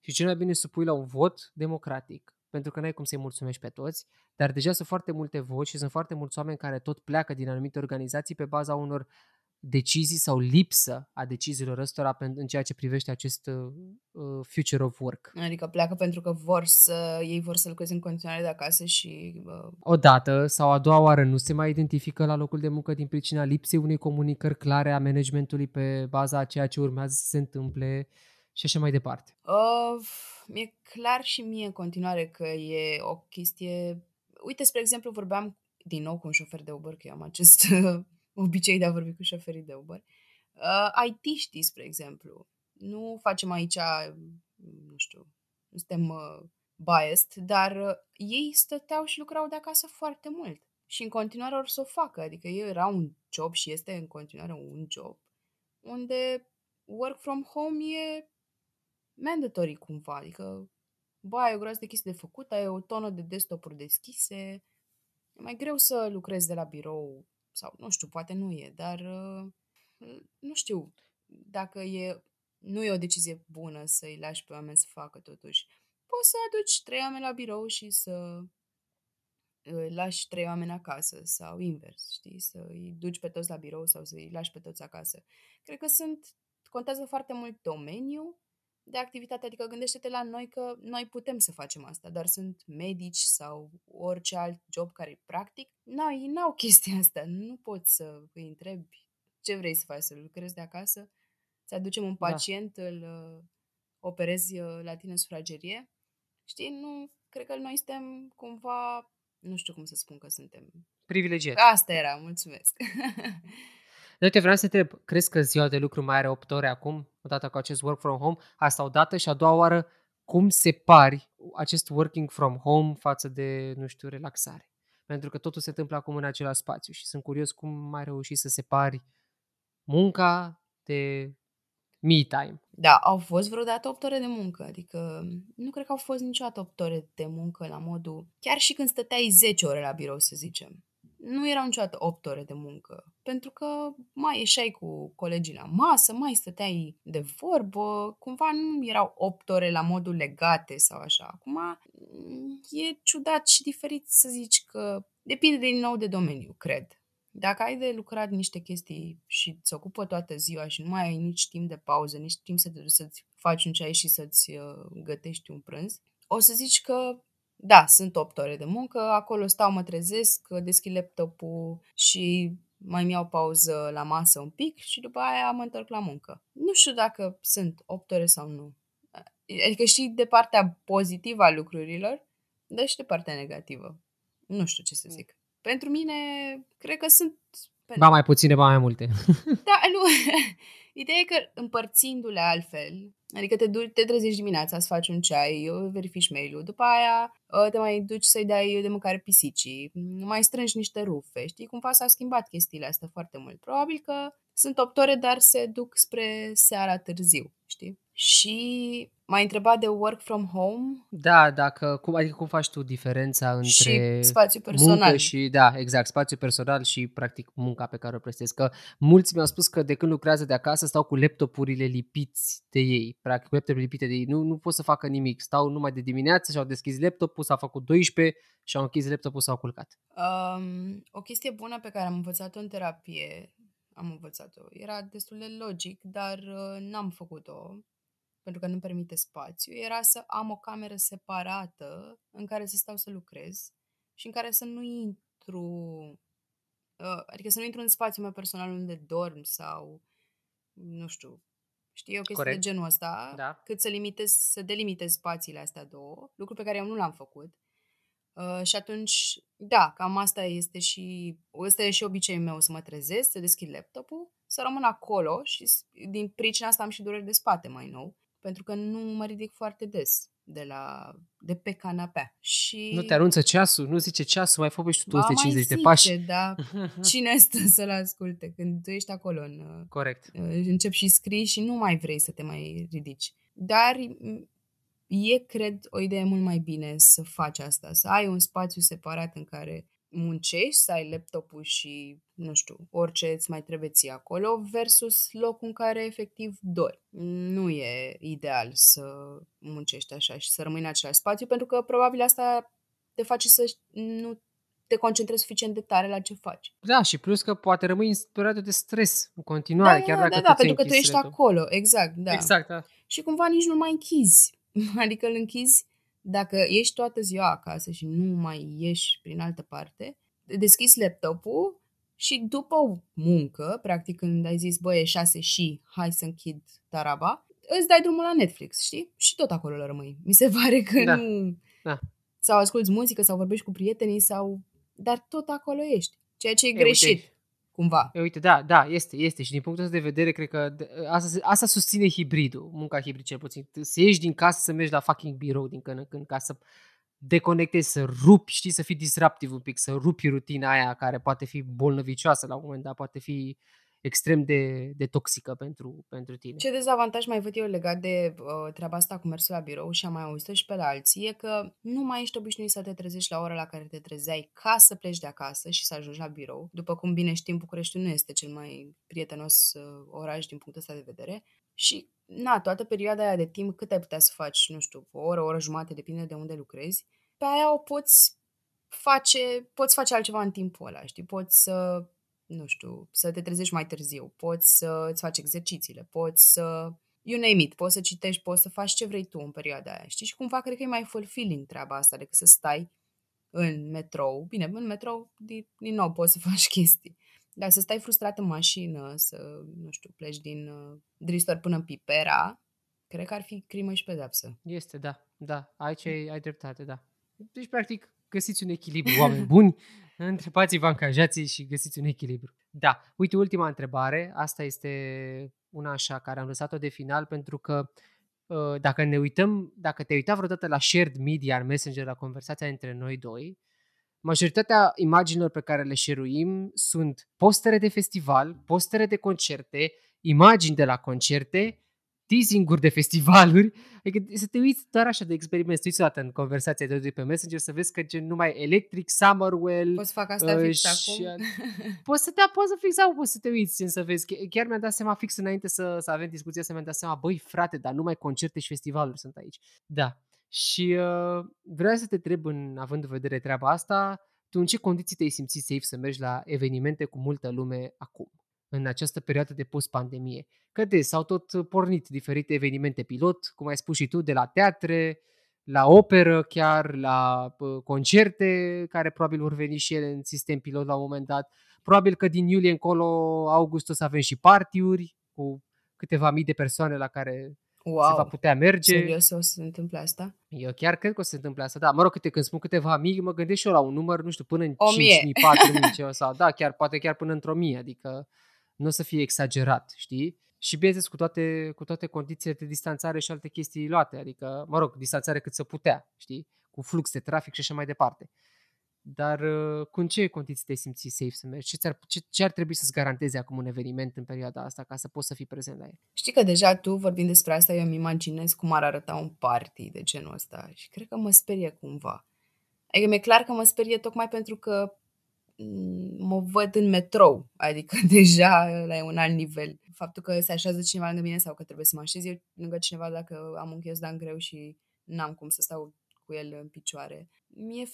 Și cel mai bine să pui la un vot democratic, pentru că n-ai cum să-i mulțumești pe toți, dar deja sunt foarte multe voci și sunt foarte mulți oameni care tot pleacă din anumite organizații pe baza unor decizii sau lipsă a deciziilor ăstora în ceea ce privește acest uh, uh, future of work. Adică pleacă pentru că vor să, ei vor să lucreze în continuare de acasă și... Uh... O dată sau a doua oară nu se mai identifică la locul de muncă din pricina lipsei unei comunicări clare a managementului pe baza a ceea ce urmează să se întâmple și așa mai departe. Uh, mi-e clar și mie în continuare că e o chestie... Uite, spre exemplu, vorbeam din nou cu un șofer de Uber, că eu am acest obicei de a vorbi cu șoferii de Uber. Uh, IT-știi, spre exemplu. Nu facem aici, nu știu, nu suntem uh, biased, dar uh, ei stăteau și lucrau de acasă foarte mult. Și în continuare or să o facă. Adică ei era un job și este în continuare un job unde work from home e mandatory cumva. Adică, bă, ai o groază de chestii de făcut, ai o tonă de desktop-uri deschise, e mai greu să lucrezi de la birou sau nu știu, poate nu e, dar uh, nu știu dacă e, nu e o decizie bună să-i lași pe oameni să facă totuși. Poți să aduci trei oameni la birou și să lași trei oameni acasă sau invers, știi? Să îi duci pe toți la birou sau să îi lași pe toți acasă. Cred că sunt, contează foarte mult domeniul de activitate, adică gândește-te la noi că noi putem să facem asta, dar sunt medici sau orice alt job care e practic, n-au, ei n-au chestia asta, nu poți să îi întrebi ce vrei să faci, să lucrezi de acasă, să aducem un da. pacient, da. îl uh, operezi uh, la tine în sufragerie. Știi, nu, cred că noi suntem cumva, nu știu cum să spun că suntem. Privilegiați. Asta era, mulțumesc. Noi te vreau să te întreb, crezi că ziua de lucru mai are 8 ore acum, odată cu acest work from home? Asta odată și a doua oară, cum separi acest working from home față de, nu știu, relaxare? Pentru că totul se întâmplă acum în același spațiu și sunt curios cum mai reuși să separi munca de me time. Da, au fost vreodată 8 ore de muncă, adică nu cred că au fost niciodată 8 ore de muncă la modul, chiar și când stăteai 10 ore la birou, să zicem nu erau niciodată 8 ore de muncă, pentru că mai ieșai cu colegii la masă, mai stăteai de vorbă, cumva nu erau 8 ore la modul legate sau așa. Acum e ciudat și diferit să zici că depinde din nou de domeniu, cred. Dacă ai de lucrat niște chestii și îți ocupă toată ziua și nu mai ai nici timp de pauză, nici timp să te duci să-ți faci un ceai și să-ți uh, gătești un prânz, o să zici că da, sunt 8 ore de muncă, acolo stau, mă trezesc, deschid laptopul și mai mi iau pauză la masă un pic și după aia mă întorc la muncă. Nu știu dacă sunt 8 ore sau nu. Adică știi de partea pozitivă a lucrurilor, dar și de partea negativă. Nu știu ce să zic. Pentru mine, cred că sunt... Ba mai puține, ba mai multe. Da, nu. Ideea e că împărțindu-le altfel, adică te, duci, te trezești dimineața să faci un ceai, verifici mail-ul, după aia ă, te mai duci să-i dai de mâncare pisicii, mai strângi niște rufe, știi? Cumva s-au schimbat chestiile astea foarte mult. Probabil că sunt 8 ore, dar se duc spre seara târziu, știi? Și M-ai întrebat de work from home? Da, dacă, cum, adică cum faci tu diferența între și spațiu personal. muncă și, da, exact, spațiu personal și practic munca pe care o prestezi. Că mulți mi-au spus că de când lucrează de acasă stau cu laptopurile lipiți de ei, practic laptopurile lipite de ei, nu, nu pot să facă nimic, stau numai de dimineață și au deschis laptopul, s-au făcut 12 și au închis laptopul, s-au culcat. Um, o chestie bună pe care am învățat-o în terapie, am învățat-o, era destul de logic, dar uh, n-am făcut-o pentru că nu permite spațiu, era să am o cameră separată în care să stau să lucrez și în care să nu intru, uh, adică să nu intru în spațiul meu personal unde dorm sau, nu știu, știi, o chestie Corect. de genul ăsta, da. cât să limitez, să delimitez spațiile astea două, lucru pe care eu nu l-am făcut. Uh, și atunci, da, cam asta este și, ăsta e și obiceiul meu, să mă trezesc, să deschid laptopul, să rămân acolo și din pricina asta am și dureri de spate mai nou pentru că nu mă ridic foarte des de, la, de pe canapea. Și... Nu te arunță ceasul, nu zice ceasul, mai fă și tu 250 de pași. da. Cine stă să-l asculte când tu ești acolo în... Corect. Începi și scrii și nu mai vrei să te mai ridici. Dar e, cred, o idee mult mai bine să faci asta, să ai un spațiu separat în care muncești, să ai laptopul și, nu știu, orice îți mai trebuie ție acolo, versus locul în care efectiv dori. Nu e ideal să muncești așa și să rămâi în același spațiu, pentru că probabil asta te face să nu te concentrezi suficient de tare la ce faci. Da, și plus că poate rămâi în perioadă de stres în continuare, da, chiar da, dacă da, da, pentru că tu ești acolo, exact, da. Exact, da. Și cumva nici nu mai închizi. Adică îl închizi dacă ești toată ziua acasă și nu mai ieși prin altă parte, deschizi laptopul și după o muncă, practic când ai zis, băie, șase și hai să închid taraba, îți dai drumul la Netflix, știi? Și tot acolo la rămâi. Mi se pare că da. nu... Da. Sau asculti muzică, sau vorbești cu prietenii, sau... Dar tot acolo ești. Ceea ce e, e greșit. Uite, cumva. E, uite, da, da, este, este. Și din punctul ăsta de vedere, cred că asta, asta susține hibridul, munca hibrid cel puțin. Să ieși din casă, să mergi la fucking birou din când în când, ca să deconectezi, să rupi, știi, să fii disruptiv un pic, să rupi rutina aia care poate fi bolnăvicioasă la un moment dat, poate fi extrem de, de toxică pentru, pentru tine. Ce dezavantaj mai văd eu legat de uh, treaba asta cu mersul la birou și am mai auzit și pe la alții e că nu mai ești obișnuit să te trezești la ora la care te trezeai ca să pleci de acasă și să ajungi la birou. După cum bine știm, Bucureștiul nu este cel mai prietenos uh, oraș din punctul ăsta de vedere. Și, na, toată perioada aia de timp, cât ai putea să faci, nu știu, o oră, o oră jumate, depinde de unde lucrezi, pe aia o poți face, poți face altceva în timpul ăla, știi? Poți să nu știu, să te trezești mai târziu, poți să îți faci exercițiile, poți să, you name it, poți să citești, poți să faci ce vrei tu în perioada aia, știi? Și cumva cred că e mai fulfilling treaba asta decât să stai în metrou. Bine, în metrou, din, din nou, poți să faci chestii. Dar să stai frustrat în mașină, să, nu știu, pleci din uh, Dristor până în Pipera, cred că ar fi crimă și pedapsă. Este, da, da, aici ai, ai dreptate, da. Deci, practic, găsiți un echilibru, oameni buni, întrebați-vă angajații și găsiți un echilibru. Da, uite, ultima întrebare, asta este una așa care am lăsat-o de final pentru că uh, dacă ne uităm, dacă te uita vreodată la shared media în Messenger, la conversația între noi doi, majoritatea imaginilor pe care le share sunt postere de festival, postere de concerte, imagini de la concerte teasing-uri de festivaluri, adică să te uiți doar așa de experiment, să te uiți în conversația de de pe Messenger să vezi că gen numai Electric, Summerwell... Poți să fac asta uh, fix acum? Poți să, da, poți să fix acum, poți să te uiți să vezi. Chiar mi-am dat seama fix înainte să, să avem discuția, să mi-am dat seama, băi frate, dar numai concerte și festivaluri sunt aici. Da. Și uh, vreau să te întreb, în, având în vedere treaba asta, tu în ce condiții te-ai simțit safe să mergi la evenimente cu multă lume acum? În această perioadă de post-pandemie. Că de s-au tot pornit diferite evenimente pilot, cum ai spus și tu, de la teatre, la operă chiar, la concerte, care probabil vor veni și ele în sistem pilot la un moment dat. Probabil că din iulie încolo, august o să avem și partiuri cu câteva mii de persoane la care Wow. se va putea merge. Serios o să se întâmple asta? Eu chiar cred că o să se întâmple asta. Da, mă rog, câte, când spun câteva mii, mă gândesc și eu la un număr, nu știu, până în O mie. 5.000, 4.000 ceva, sau da, chiar, poate chiar până într-o mie, adică nu o să fie exagerat, știi? Și bineînțeles cu toate, cu toate condițiile de distanțare și alte chestii luate, adică, mă rog, distanțare cât să putea, știi? Cu flux de trafic și așa mai departe. Dar uh, cu în ce condiții te simți safe să mergi? Ce, ți-ar, ce, ce ar trebui să-ți garanteze acum un eveniment în perioada asta ca să poți să fii prezent la el? Știi că deja tu, vorbind despre asta, eu îmi imaginez cum ar arăta un party de genul ăsta și cred că mă sperie cumva. Adică mi-e clar că mă sperie tocmai pentru că mm, mă văd în metrou, adică deja la un alt nivel. Faptul că se așează cineva lângă mine sau că trebuie să mă așez eu lângă cineva dacă am un ghiozdan greu și n-am cum să stau cu el în picioare. Mi-e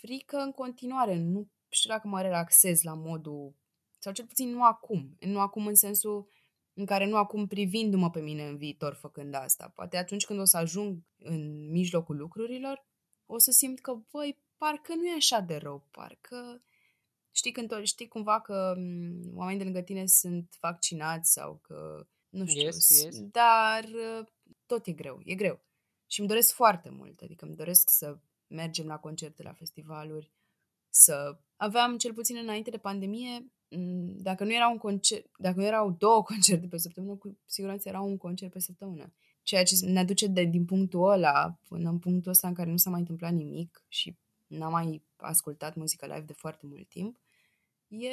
frică în continuare, nu știu dacă mă relaxez la modul, sau cel puțin nu acum, nu acum în sensul în care nu acum privindu-mă pe mine în viitor făcând asta. Poate atunci când o să ajung în mijlocul lucrurilor, o să simt că, băi, parcă nu e așa de rău, parcă știi, când to- știi cumva că m, oamenii de lângă tine sunt vaccinați sau că, nu știu, Yes, s- yes. dar uh, tot e greu, e greu. Și îmi doresc foarte mult, adică îmi doresc să mergem la concerte, la festivaluri, să aveam cel puțin înainte de pandemie, m, dacă nu era un concert, dacă nu erau două concerte pe săptămână, cu siguranță era un concert pe săptămână. Ceea ce ne aduce de, din punctul ăla până în punctul ăsta în care nu s-a mai întâmplat nimic și n-am mai ascultat muzică live de foarte mult timp, e,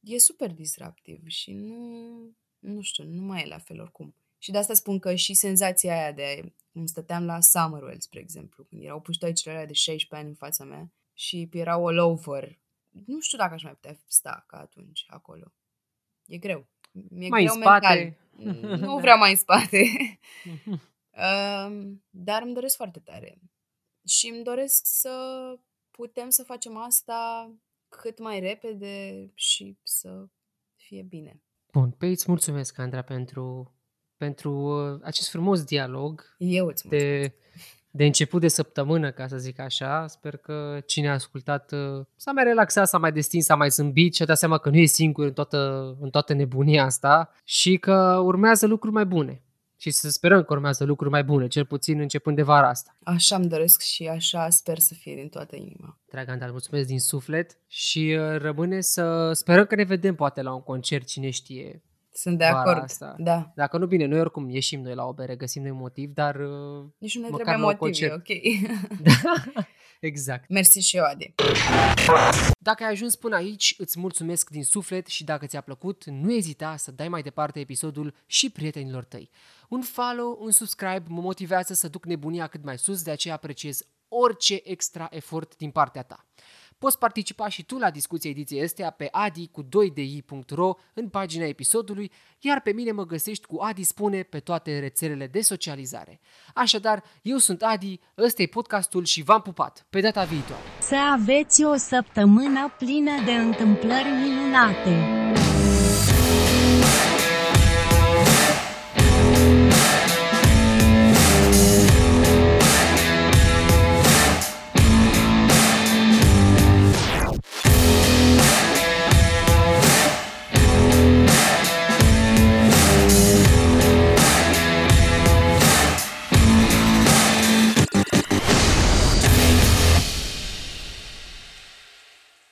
e super disruptiv și nu, nu știu, nu mai e la fel oricum. Și de asta spun că și senzația aia de cum stăteam la Summerwell, spre exemplu, când erau puștoicele alea de 16 ani în fața mea și erau all over. Nu știu dacă aș mai putea sta ca atunci acolo. E greu. Mi-e Mai în greu spate. mental. Nu vreau mai în spate. Um, dar îmi doresc foarte tare. Și îmi doresc să putem să facem asta cât mai repede și să fie bine. Bun, pe îți mulțumesc, Andra, pentru, pentru uh, acest frumos dialog Eu îți mulțumesc. de, de început de săptămână, ca să zic așa. Sper că cine a ascultat uh, s-a mai relaxat, s-a mai destins, s-a mai zâmbit și a dat seama că nu e singur în toată, în toată nebunia asta și că urmează lucruri mai bune. Și să sperăm că urmează lucruri mai bune, cel puțin începând de vara asta. Așa îmi doresc și așa sper să fie din toată inima. Dragă Andra, mulțumesc din suflet și uh, rămâne să sperăm că ne vedem poate la un concert, cine știe, Sunt de Vara acord. asta. Da. Dacă nu, bine, noi oricum ieșim noi la o bere, găsim noi motiv, dar... uh, Nici nu ne Măcar trebuie la un motiv, e concert. ok. exact. Mersi și eu, Adi. Dacă ai ajuns până aici, îți mulțumesc din suflet și dacă ți-a plăcut, nu ezita să dai mai departe episodul și prietenilor tăi. Un follow, un subscribe mă motivează să duc nebunia cât mai sus, de aceea apreciez orice extra efort din partea ta. Poți participa și tu la discuția ediției astea pe adi cu 2di.ro în pagina episodului, iar pe mine mă găsești cu Adi Spune pe toate rețelele de socializare. Așadar, eu sunt Adi, ăsta e podcastul și v-am pupat. Pe data viitoare! Să aveți o săptămână plină de întâmplări minunate!